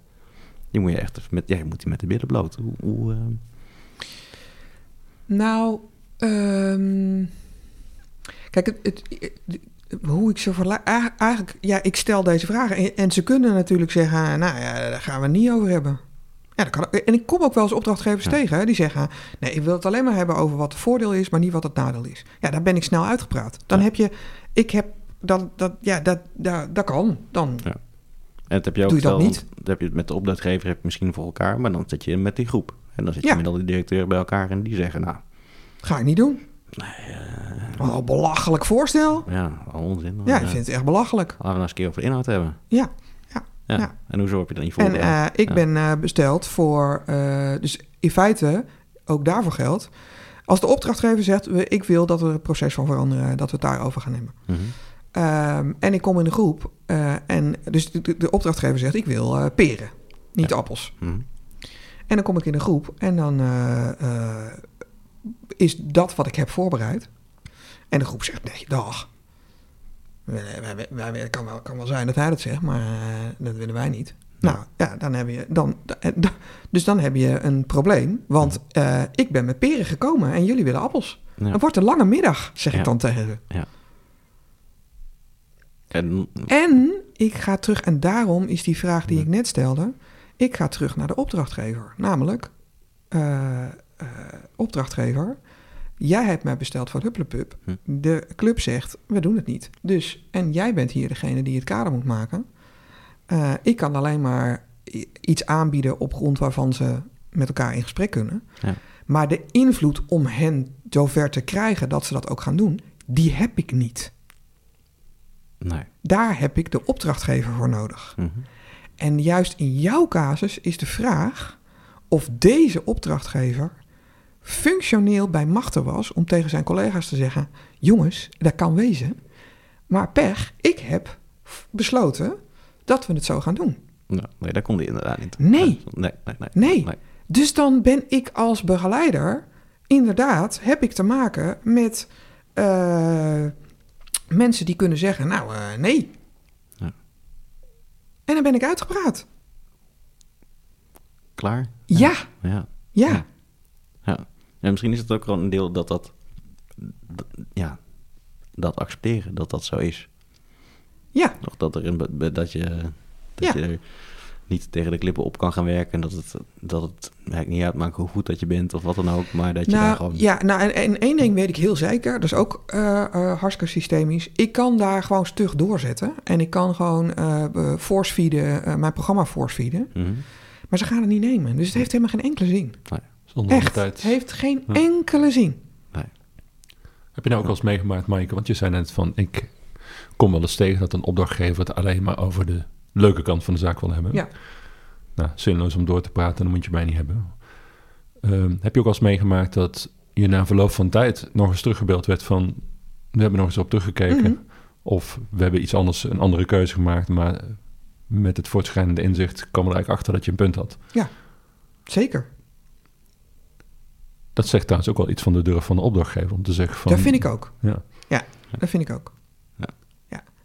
A: die moet je echt met, ja, je moet die met de billen bloot. Hoe, hoe, eh,
C: Nou, ehm, kijk, het, het, het- hoe ik ze eigenlijk, ja, ik stel deze vragen en, en ze kunnen natuurlijk zeggen, nou ja, daar gaan we het niet over hebben. Ja, dat kan, en ik kom ook wel eens opdrachtgevers
A: Ja.
C: tegen hè, die zeggen, nee, ik wil het alleen maar hebben over wat het voordeel is, maar niet wat het nadeel is. Ja, daar ben ik snel uitgepraat. Dan
A: Ja.
C: heb je, ik heb, dat, dat, ja, dat, dat, dat kan. Dan,
A: dat heb je ook
C: Doe je dat niet?
A: dat heb je het met de opdrachtgever heb je misschien voor elkaar, maar dan zit je met die groep. En dan zit je
C: Ja.
A: met al die directeuren bij elkaar en die zeggen, nou,
C: ga ik niet doen.
A: nee,
C: een belachelijk voorstel.
A: ja, onzin.
C: Ja, ik vind het echt belachelijk.
A: Laten we nou eens een keer over de inhoud hebben.
C: Ja,
A: Ja.
C: Ja.
A: En hoezo heb je dan niet
C: En
A: voorbereid?
C: eh, ik
A: Ja.
C: ben eh, besteld voor, dus in feite, ook daarvoor geldt, als de opdrachtgever zegt, we- ik wil dat we het proces van veranderen, dat we het daarover gaan hebben.
A: Mhm.
C: Ehm, en ik kom in de groep eh, en dus de, opdrachtgever zegt, ik wil eh, peren, niet
A: Ja.
C: appels.
A: Mhm.
C: En dan kom ik in de groep en dan eh, is dat wat ik heb voorbereid. En de groep zegt, nee, dag. Het kan wel, kan wel zijn dat hij dat zegt, maar dat willen wij niet. Nou ja, dan heb je dan, da- dus dan heb je een probleem. Want eh, ik ben met peren gekomen en jullie willen appels.
A: Ja.
C: Het wordt een lange middag, zeg
A: Ja.
C: ik dan tegen ze.
A: En,
C: En ik ga terug, en daarom is die vraag die ik net stelde, ik ga terug naar de opdrachtgever. Namelijk, eh, eh, opdrachtgever, jij hebt mij besteld voor Hupplepup.
A: Hm.
C: De club zegt, we doen het niet. Dus, en jij bent hier degene die het kader moet maken. Eh, ik kan alleen maar iets aanbieden op grond waarvan ze met elkaar in gesprek kunnen.
A: Ja.
C: Maar de invloed om hen zover te krijgen dat ze dat ook gaan doen, die heb ik niet.
A: Nee.
C: Daar heb ik de opdrachtgever voor nodig.
A: Mhm.
C: En juist in jouw casus is de vraag of deze opdrachtgever functioneel bij machten was om tegen zijn collega's te zeggen: jongens, dat kan wezen, maar pech, ik heb besloten dat we het zo gaan doen.
A: Ja, nee, daar komt hij inderdaad niet.
C: Nee.
A: Nee, nee, nee.
C: Nee.
A: nee.
C: Dus dan ben ik als begeleider inderdaad heb ik te maken met eh, mensen die kunnen zeggen, nou eh, nee.
A: Ja.
C: En dan ben ik uitgepraat.
A: Klaar?
C: Ja,
A: Ja.
C: ja.
A: En misschien is het ook wel een deel dat dat... ja, dat accepteren, dat dat zo is.
C: Ja,
A: Of dat, er een, dat, je, dat
C: Ja.
A: je er niet tegen de klippen op kan gaan werken. En dat het, dat het eigenlijk niet uitmaakt hoe goed dat je bent of wat dan ook. Maar dat je daar
C: nou,
A: gewoon...
C: ja, nou en, en één ding weet ik heel zeker, dat is ook eh eh, hartstikke systemisch. Ik kan daar gewoon stug doorzetten en ik kan gewoon force feeden, eh, mijn programma force feeden.
A: Mhm.
C: Maar ze gaan het niet nemen, dus het heeft helemaal geen enkele zin.
B: Zonder
C: Echt,
B: tijd.
C: het heeft geen
B: Ja.
C: enkele zin.
B: Heb je nou ook wel eens meegemaakt, Maaike? Want je zei net van, ik kom wel eens tegen dat een opdrachtgever het alleen maar over de leuke kant van de zaak wil hebben.
C: Ja.
B: Nou, zinloos om door te praten, dan moet je mij niet hebben. Ehm, heb je ook wel eens meegemaakt dat je na verloop van tijd nog eens teruggebeeld werd van, we hebben nog eens op teruggekeken.
C: Mhm.
B: Of we hebben iets anders, een andere keuze gemaakt, maar met het voortschrijdende inzicht kwam er eigenlijk achter dat je een punt had.
C: Zeker.
B: Dat zegt trouwens ook wel iets van de durf van de opdrachtgever om te zeggen van...
C: Dat vind ik ook.
B: Ja.
C: Dat vind ik ook.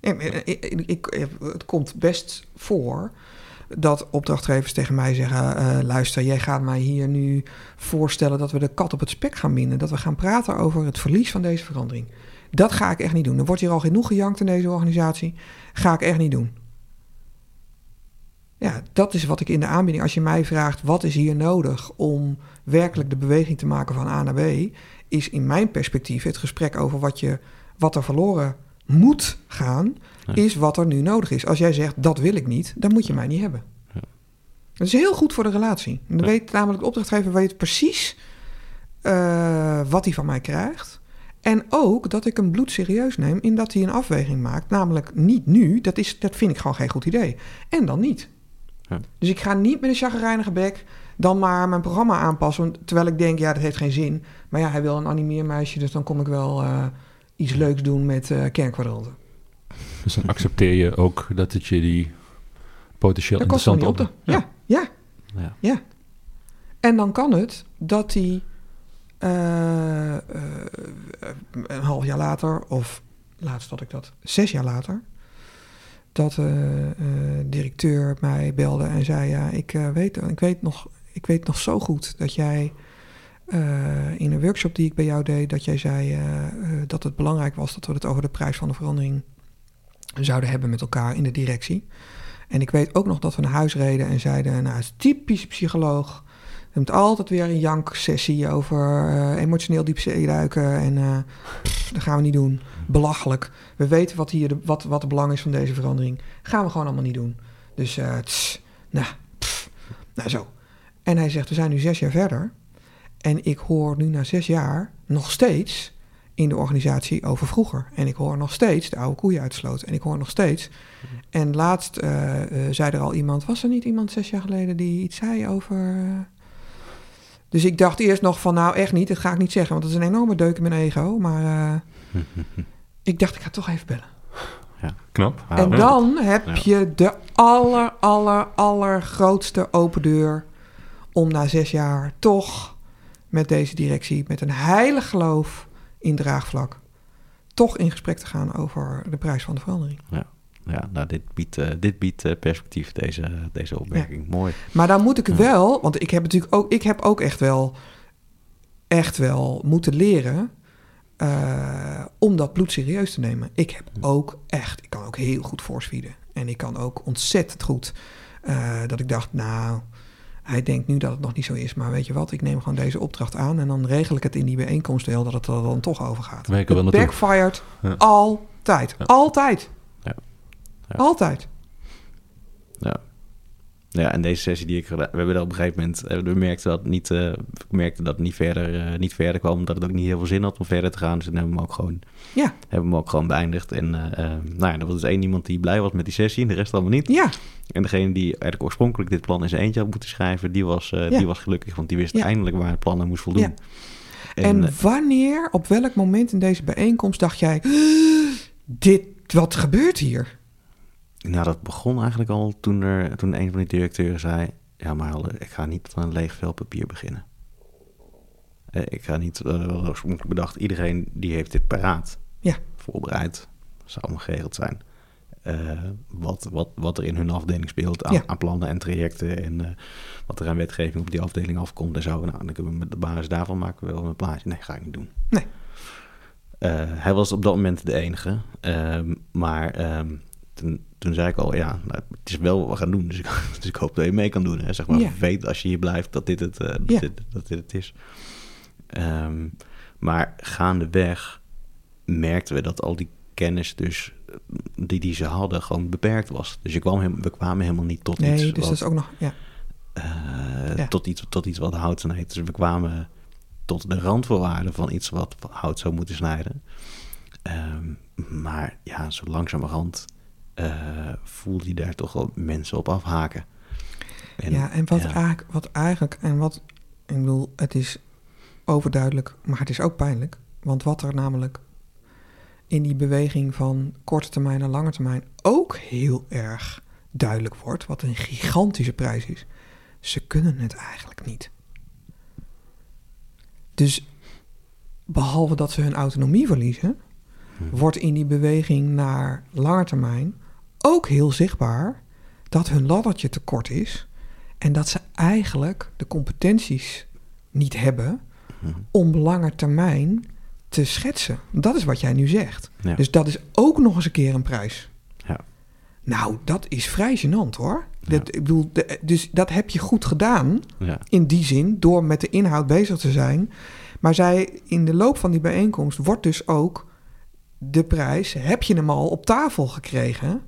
C: Ik- het komt best voor dat opdrachtgevers tegen mij zeggen: eh, luister, jij gaat mij hier nu voorstellen dat we de kat op het spek gaan binden. Dat we gaan praten over het verlies van deze verandering. Dat ga ik echt niet doen. Er wordt hier al genoeg gejankt in deze organisatie. Ga ik echt niet doen. Ja, dat is wat ik in de aanbieding. Als je mij vraagt wat is hier nodig om werkelijk de beweging te maken van A naar B, is in mijn perspectief het gesprek over wat, je, wat er verloren moet gaan, is wat er nu nodig is. Als jij zegt dat wil ik niet, dan moet je mij niet hebben.
A: Ja.
C: Dat is heel goed voor de relatie. Dan
A: Ja.
C: weet namelijk de opdrachtgever weet precies eh, wat hij van mij krijgt. En ook dat ik hem bloedserieus neem in dat hij een afweging maakt. Namelijk niet nu, dat, is, dat vind ik gewoon geen goed idee. En dan niet.
A: Ja.
C: Dus ik ga niet met een chagrijnige bek dan maar mijn programma aanpassen. Terwijl ik denk, ja, dat heeft geen zin. Maar ja, hij wil een animeermeisje, dus dan kom ik wel eh, iets leuks doen met eh kernkwadranten.
B: Dus dan accepteer je ook dat het je die potentieel
C: Dat
B: interessante
C: op. ja, ja,
A: Ja.
C: ja. En dan kan het dat hij eh, eh, een half jaar later, of laatst had ik dat, zes jaar later, dat de directeur mij belde en zei: Ja, ik, weet, ik, weet nog, ik weet nog zo goed dat jij eh, in een workshop die ik bij jou deed, dat jij zei eh, eh, dat het belangrijk was dat we het over de prijs van de verandering zouden hebben met elkaar in de directie. En ik weet ook nog dat we naar huis reden en zeiden, nou, is typisch psycholoog. Je hebt altijd weer een janksessie over emotioneel diep duiken. En pff, dat gaan we niet doen. Belachelijk. We weten wat, hier de, wat, wat het belang is van deze verandering. Gaan we gewoon allemaal niet doen. Dus, tss, nou, pff, nou zo. En hij zegt, we zijn nu zes jaar verder. En ik hoor nu na zes jaar nog steeds in de organisatie over vroeger. En ik hoor nog steeds de oude koeien uitsloten. En ik hoor nog steeds. En laatst eh, eh, zei er al iemand, was er niet iemand zes jaar geleden die iets zei over. eh? Dus ik dacht eerst nog van, nou echt niet, dat ga ik niet zeggen, want dat is een enorme deuk in mijn ego. Maar eh, ik dacht, ik ga toch even bellen.
B: Knap.
A: Wauw.
C: en dan heb
A: Ja.
C: je de aller, aller, allergrootste open deur om na zes jaar toch met deze directie, met een heilig geloof in draagvlak, toch in gesprek te gaan over de prijs van de verandering.
A: Ja, nou, dit biedt, eh, dit biedt eh, perspectief, deze, deze opmerking. Mooi.
C: Maar dan moet ik
A: Ja.
C: wel, want ik heb natuurlijk ook, ik heb ook echt wel, echt wel moeten leren eh, om dat bloed serieus te nemen. Ik heb ook echt, ik kan ook heel goed forcefieden. En ik kan ook ontzettend goed dat ik dacht, nou, hij denkt nu dat het nog niet zo is. Maar weet je wat, ik neem gewoon deze opdracht aan en dan regel ik het in die bijeenkomst wel dat het er dan toch over gaat.
B: Naartoe.
C: backfired
B: Ja.
C: altijd.
B: Ja.
C: Altijd.
A: Ja.
C: Altijd.
A: Ja. Ja, en deze sessie die ik gedaan... We hebben er op een gegeven moment... eh, We merkten dat het niet, eh, merkten dat niet verder, eh, niet verder kwam. Dat het ook niet heel veel zin had om verder te gaan. Dus toen hebben we hem ook gewoon,
C: Ja.
A: hebben we hem ook gewoon beëindigd. En nou ja, er was dus één iemand die blij was met die sessie. En de rest allemaal niet.
C: Ja.
A: En degene die eigenlijk oorspronkelijk dit plan in zijn eentje had moeten schrijven... Die was,
C: Ja.
A: die was gelukkig. Want die wist
C: Ja.
A: eindelijk waar het plan aan moest voldoen.
C: Ja. En,
A: eh,
C: wanneer, op welk moment in deze bijeenkomst dacht jij... Dit, wat gebeurt hier?
A: Nou, dat begon eigenlijk al toen, er, toen een van die directeuren zei... Ja, maar Halle, ik ga niet aan een leeg vel papier beginnen. eh, ik ga niet, uh, bedacht, iedereen die heeft dit paraat.
C: Ja.
A: Voorbereid. Zou allemaal geregeld zijn. Uh, wat, wat, wat er in hun afdeling speelt aan,
C: Ja.
A: aan plannen en trajecten en eh, wat er aan wetgeving op die afdeling afkomt en zo. Nou, dan kunnen we met de basis daarvan maken we wel een plaatje. Nee, ga ik niet doen.
C: Nee.
A: Eh, hij was op dat moment de enige. Ehm, maar ehm, toen, toen zei ik al, ja, nou, het is wel wat we gaan doen. Dus ik, dus ik hoop dat je mee kan doen. Hè. Zeg maar,
C: Ja.
A: weet als je hier blijft dat dit het, eh, dat
C: Ja.
A: dit, dat dit het is. Ehm, maar gaandeweg merkten we dat al die kennis dus eh, die, die ze hadden gewoon beperkt was. Dus je kwam hem, we kwamen helemaal niet tot
C: Nee,
A: iets
C: dus
A: wat,
C: dat is ook nog... Ja.
A: eh,
C: Ja.
A: tot, iets, tot iets wat hout snijdt. Dus we kwamen tot de randvoorwaarden van iets wat hout zou moeten snijden. Ehm, maar ja, zo langzamerhand eh voelde hij daar toch wel mensen op afhaken. En,
C: ja, en wat,
A: ja.
C: Eigenlijk, wat eigenlijk... En wat... Ik bedoel, het is overduidelijk, maar het is ook pijnlijk. Want wat er namelijk in die beweging van korte termijn en lange termijn ook heel erg duidelijk wordt, wat een gigantische prijs is. Ze kunnen het eigenlijk niet. Dus behalve dat ze hun autonomie verliezen,
A: Hm.
C: wordt in die beweging naar lange termijn ook heel zichtbaar dat hun laddertje te kort is en dat ze eigenlijk de competenties niet hebben
A: Hm.
C: om lange termijn te schetsen. Dat is wat jij nu zegt.
A: Ja.
C: Dus dat is ook nog eens een keer een prijs.
A: Ja.
C: Nou, dat is vrij gênant hoor.
A: Ja.
C: Dat, ik bedoel, de- dus dat heb je goed gedaan in die zin, door met de inhoud bezig te zijn. Maar zij, in de loop van die bijeenkomst wordt dus ook de prijs, heb je hem al op tafel gekregen?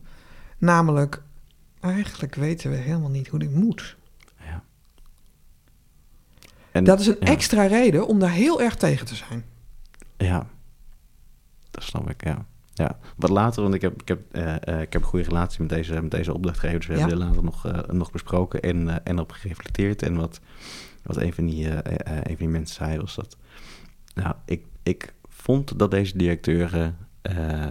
C: Namelijk, eigenlijk weten we helemaal niet hoe dit moet.
A: ja. En,
C: Dat is een
A: ja.
C: extra reden om daar heel erg tegen te zijn.
A: Ja, dat snap ik, ja. ja. Wat later, want ik heb, ik heb, eh, eh, ik heb een goede relatie met deze, met deze opdrachtgever. Dus we
C: Ja.
A: hebben dit later nog, eh, nog besproken en, eh, en op gereflecteerd. En wat, wat een, van die, eh, eh, een van die mensen zei was dat... Nou, ik, ik vond dat deze directeuren... eh, eh,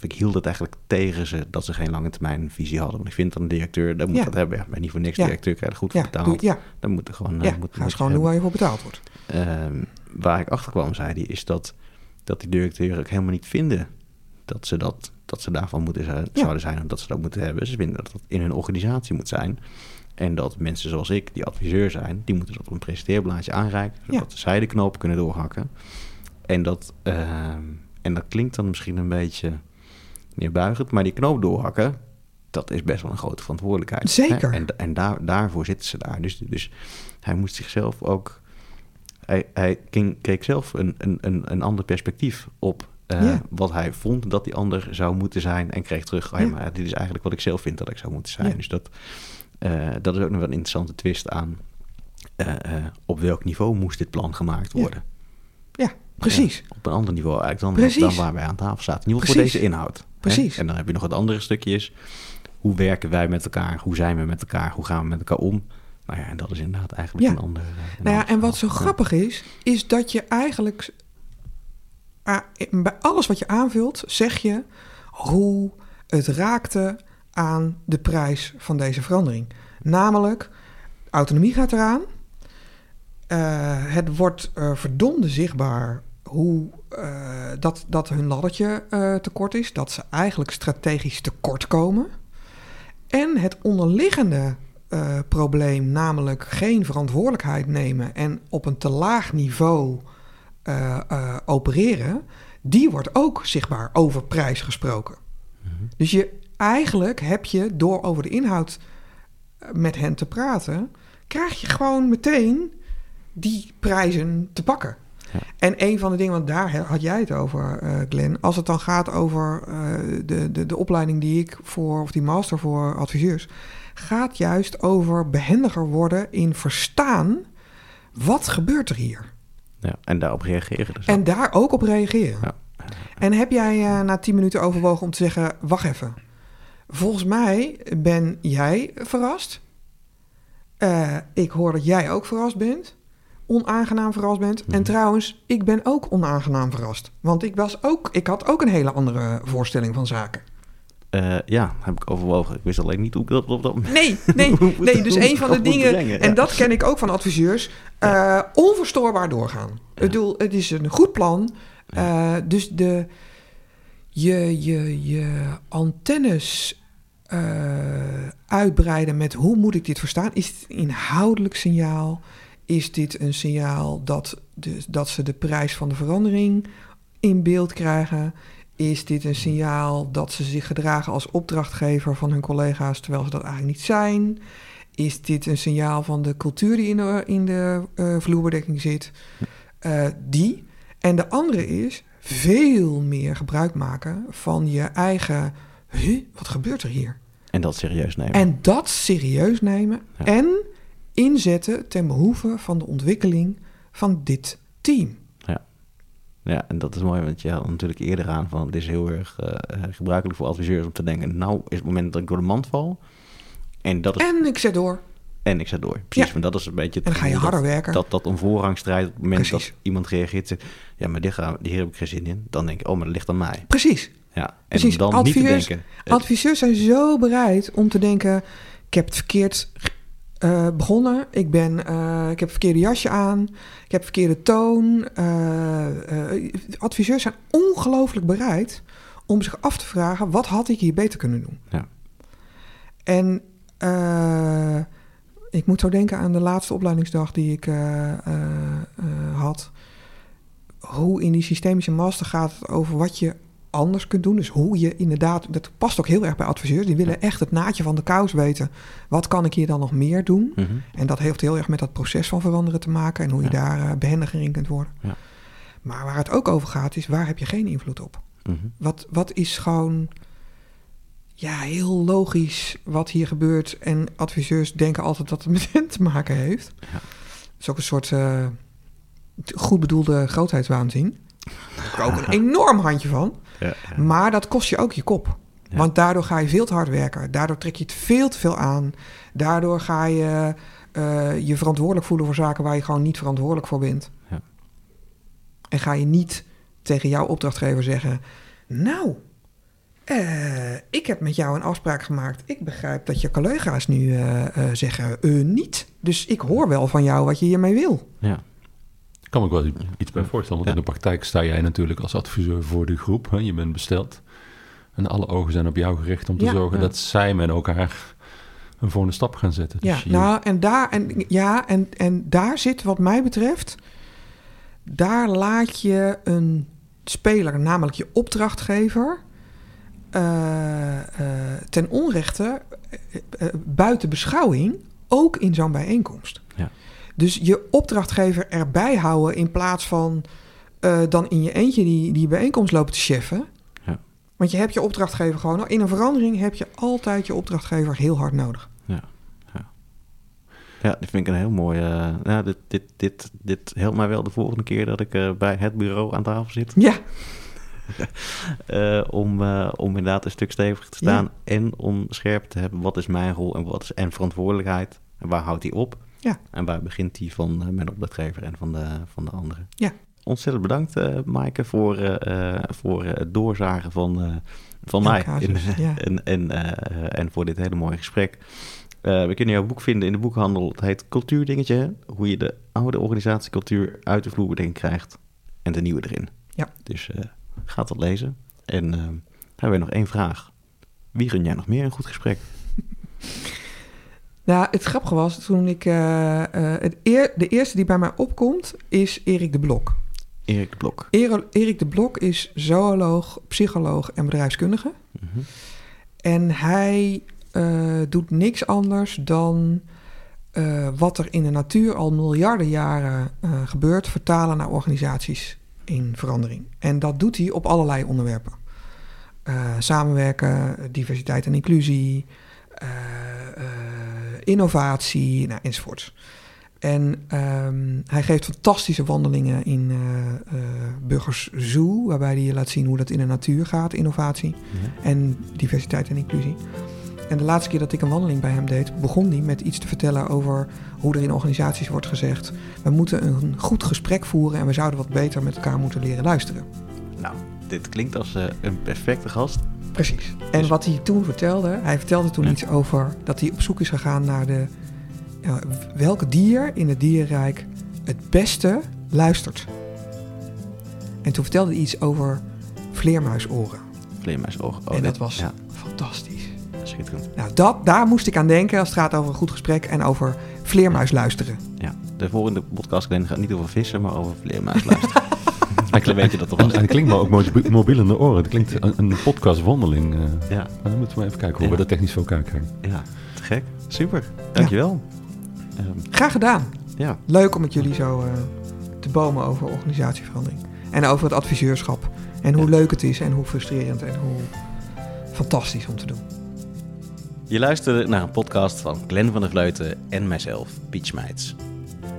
A: ik hield het eigenlijk tegen ze dat ze geen lange termijn visie hadden. Want ik vind dat een directeur, dat moet
C: Ja.
A: dat hebben. Ja, maar niet voor niks.
C: Ja.
A: Directeur krijgt goed
C: Ja,
A: voor betaald.
C: ja,
A: Dan moet er gewoon... eh,
C: ja.
A: moet,
C: ga
A: moet
C: gewoon doen
A: hebben.
C: waar je voor betaald wordt.
A: Ehm, waar ik achter kwam, zei hij, is dat, dat die directeuren ook helemaal niet vinden dat ze, dat, dat ze daarvan moeten zijn,
C: Ja.
A: zouden zijn en dat ze dat moeten hebben. Ze vinden dat dat in hun organisatie moet zijn. En dat mensen zoals ik, die adviseur zijn, die moeten dat op een presenteerblaadje aanreiken, zodat zij de knopen kunnen doorhakken. En dat, ehm, en dat klinkt dan misschien een beetje neerbuigend, maar die knoop doorhakken, dat is best wel een grote verantwoordelijkheid.
C: Zeker.
A: Hè? En, en daar, daarvoor zitten ze daar. Dus, dus hij moest zichzelf ook. Hij, hij keek zelf een, een, een, ander perspectief op eh,
C: Ja.
A: wat hij vond dat die ander zou moeten zijn. En kreeg terug: oh ja,
C: Ja.
A: maar dit is eigenlijk wat ik zelf vind dat ik zou moeten zijn.
C: Ja.
A: Dus dat, eh, dat is ook nog wel een interessante twist aan. eh, op welk niveau moest dit plan gemaakt
C: Ja.
A: worden?
C: Precies.
A: Ja, op een ander niveau eigenlijk dan, waar wij aan tafel zaten. In ieder geval voor deze inhoud. hè?
C: Precies.
A: En dan heb je nog het andere stukje is... hoe werken wij met elkaar? Hoe zijn we met elkaar? Hoe gaan we met elkaar om? Nou ja, en dat is inderdaad eigenlijk
C: Ja.
A: een ander... eh, een
C: Nou ja, en wat zo grappig is, is dat je eigenlijk bij alles wat je aanvult, zeg je hoe het raakte aan de prijs van deze verandering. Namelijk, autonomie gaat eraan. Eh, het wordt eh verdomde zichtbaar hoe eh, dat, dat hun laddertje tekort is. Dat ze eigenlijk strategisch tekort komen. En het onderliggende probleem, namelijk geen verantwoordelijkheid nemen en op een te laag niveau opereren, die wordt ook zichtbaar over prijs gesproken.
A: Mhm.
C: Dus je, eigenlijk heb je door over de inhoud met hen te praten, krijg je gewoon meteen die prijzen te pakken.
A: Ja.
C: En een van de dingen, want daar had jij het over, eh Glenn, als het dan gaat over eh, de, de, de opleiding die ik voor, of die master voor adviseurs, gaat juist over behendiger worden in verstaan wat gebeurt er hier.
A: Ja, en daarop reageren. Dus
C: En daar ook op reageren.
A: Ja.
C: En heb jij eh, na tien minuten overwogen om te zeggen: wacht even. Volgens mij ben jij verrast. Ik hoor dat jij ook verrast bent. Onaangenaam verrast bent. En
A: Mhm.
C: trouwens, ik ben ook onaangenaam verrast. Want ik, was ook, ik had ook een hele andere voorstelling van zaken.
A: Eh, ja, heb ik overwogen. Ik wist alleen niet hoe ik dat op dat moment...
C: Nee, nee, nee. Dus een van de dingen,
A: brengen,
C: en
A: ja.
C: dat ken ik ook van adviseurs, eh, onverstoorbaar doorgaan. Ik bedoel, het is een goed plan. Eh, dus de, je, je, je antennes uitbreiden met hoe moet ik dit verstaan? Is het een inhoudelijk signaal? Is dit een signaal dat, de, dat ze de prijs van de verandering in beeld krijgen? Is dit een signaal dat ze zich gedragen als opdrachtgever van hun collega's terwijl ze dat eigenlijk niet zijn? Is dit een signaal van de cultuur die in de, in de eh, vloerbedekking zit? Eh, die. En de andere is veel meer gebruik maken van je eigen. Huh, wat gebeurt er hier?
A: En dat serieus nemen.
C: En dat serieus nemen
A: Ja.
C: en inzetten ten behoeve van de ontwikkeling van dit team.
A: Ja, en dat is mooi, want je had natuurlijk eerder aan van... het is heel erg eh, eh, gebruikelijk voor adviseurs om te denken... nou is het moment dat ik door de mand val. En dat is... En,
C: En ik zet door.
A: ik zet door. Precies,
C: Ja.
A: want dat is een beetje... het
C: En dan ga je harder
A: dat,
C: werken.
A: Dat, dat een voorrangstrijd, op het moment
C: Precies.
A: dat iemand reageert... zegt, ja, maar dit hier heb ik geen zin in. Dan denk ik, oh, maar dat ligt aan mij.
C: Precies.
A: Ja, en
C: Precies.
A: dan niet te
C: Adviseurs-
A: denken...
C: Adviseurs zijn zo bereid om te denken: ik heb het verkeerd eh, begonnen, ik, ben, eh, ik heb verkeerde jasje aan, ik heb verkeerde toon. Eh, adviseurs zijn ongelooflijk bereid om zich af te vragen: wat had ik hier beter kunnen doen?
A: Ja.
C: En ik moet zo denken aan de laatste opleidingsdag die ik had. Hoe in die systemische master gaat het over wat je anders kunt doen. Dus hoe je inderdaad, dat past ook heel erg bij adviseurs. Die willen echt het naadje van de kous weten. Wat kan ik hier dan nog meer doen?
A: mhm.
C: En dat heeft heel erg met dat proces van veranderen te maken en hoe je
A: Ja.
C: daar eh, behendiger in kunt worden.
A: Ja.
C: Maar waar het ook over gaat, is waar heb je geen invloed op?
A: Mhm.
C: Wat, wat is gewoon ja, heel logisch wat hier gebeurt. En adviseurs denken altijd dat het met hen te maken heeft.
A: Ja.
C: Is ook een soort eh, goed bedoelde grootheidswaanzin. Daar heb ik ook een enorm handje van.
A: Ja, ja.
C: Maar dat kost je ook je kop.
A: Ja.
C: Want daardoor ga je veel te hard werken. Daardoor trek je het veel te veel aan. Daardoor ga je eh, je verantwoordelijk voelen voor zaken waar je gewoon niet verantwoordelijk voor bent.
A: Ja.
C: En ga je niet tegen jouw opdrachtgever zeggen: Nou, eh, ik heb met jou een afspraak gemaakt. Ik begrijp dat je collega's nu eh, zeggen: niet. Dus ik hoor wel van jou wat je hiermee wil.
A: ja.
B: Ik kan me ook wel iets bij voorstellen. Want in de praktijk sta jij natuurlijk als adviseur voor de groep. Hè? Je bent besteld. En alle ogen zijn op jou gericht om te zorgen dat zij met elkaar een volgende stap gaan zetten.
C: Ja,
B: Dus je-
C: nou, en daar, en, ja, en, en daar zit, wat mij betreft, daar laat je een speler, namelijk je opdrachtgever, eh, eh, ten onrechte eh, buiten beschouwing, ook in zo'n bijeenkomst.
A: Ja.
C: Dus je opdrachtgever erbij houden in plaats van eh, dan in je eentje die, die bijeenkomst lopen te cheffen.
A: Ja.
C: Want je hebt je opdrachtgever gewoon, in een verandering heb je altijd je opdrachtgever heel hard nodig.
A: Ja, dit vind ik een heel mooi. eh, nou, dit, dit, dit, dit helpt mij wel de volgende keer dat ik eh, bij het bureau aan tafel zit.
C: Ja,
A: om, om inderdaad een stuk steviger te staan. En om scherp te hebben wat is mijn rol en wat is en verantwoordelijkheid. En waar houdt die op?
C: Ja.
A: En waar begint die van eh, mijn opdrachtgever en van de, van de anderen?
C: Ja.
A: Ontzettend bedankt, eh Maaike, voor, eh, voor het doorzagen van, van
C: Ja,
A: mij.
C: casus,
A: in-
C: ja.
A: en, en, en voor dit hele mooie gesprek. We kunnen jouw boek vinden in de boekhandel. Het heet Cultuurdingetje. hè? Hoe je de oude organisatiecultuur uit de vloerbedekking krijgt en de nieuwe erin.
C: Ja.
A: Dus eh ga dat lezen. En hebben we nog één vraag. Wie gun jij nog meer een goed gesprek?
C: Nou, het grappige was toen ik. eh, eh, het eer, de eerste die bij mij opkomt is Erik de Blok.
A: Erik de Blok.
C: Ero- Erik de Blok is zooloog, psycholoog en bedrijfskundige.
A: Mhm.
C: En hij eh, doet niks anders dan wat er in de natuur al miljarden jaren gebeurt, vertalen naar organisaties in verandering. En dat doet hij op allerlei onderwerpen. Samenwerken, diversiteit en inclusie, innovatie, nou, enzovoorts. En ehm, hij geeft fantastische wandelingen in eh, Burgers Zoo, waarbij hij je laat zien hoe dat in de natuur gaat, innovatie
A: Ja.
C: en diversiteit en inclusie. En de laatste keer dat ik een wandeling bij hem deed, begon hij met iets te vertellen over hoe er in organisaties wordt gezegd: we moeten een goed gesprek voeren en we zouden wat beter met elkaar moeten leren luisteren.
A: Nou, dit dit klinkt als eh, een perfecte gast.
C: Precies. En
A: Dus-
C: wat hij toen vertelde, hij vertelde toen
A: Ja.
C: iets over dat hij op zoek is gegaan naar de, ja, welke dier in het dierenrijk het beste luistert. En toen vertelde hij iets over vleermuisoren.
A: Vleermuisoog. Oh,
C: en dat was
A: Ja,
C: fantastisch.
A: schitterend.
C: Nou, dat, daar moest ik aan denken als het gaat over een goed gesprek en over vleermuis luisteren.
A: Ja, de volgende podcast gaat niet over vissen, maar over vleermuis luisteren. Dan weet je dat toch
B: En,
A: wel.
B: en het klinkt maar ook mobi- mobiel in de oren. Het klinkt een, een podcastwandeling. eh.
A: Ja,
B: maar dan moeten we even kijken hoe
A: Ja.
B: we dat technisch voor elkaar krijgen.
A: ja, te gek. Super, dankjewel. Ehm,
C: Graag gedaan.
A: ja,
C: Leuk om met jullie zo eh, te bomen over organisatieverandering. En over het adviseurschap. En hoe
A: Ja.
C: leuk het is en hoe frustrerend en hoe fantastisch om te doen.
A: Je luisterde naar een podcast van Glenn van der Vleuten en mijzelf, Piet Schmeits.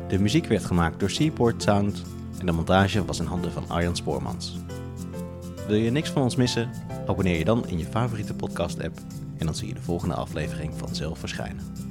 A: De muziek werd gemaakt door Seaport Sound en de montage was in handen van Arjan Spoormans. Wil je niks van ons missen? Abonneer je dan in je favoriete podcast-app en dan zie je de volgende aflevering vanzelf verschijnen.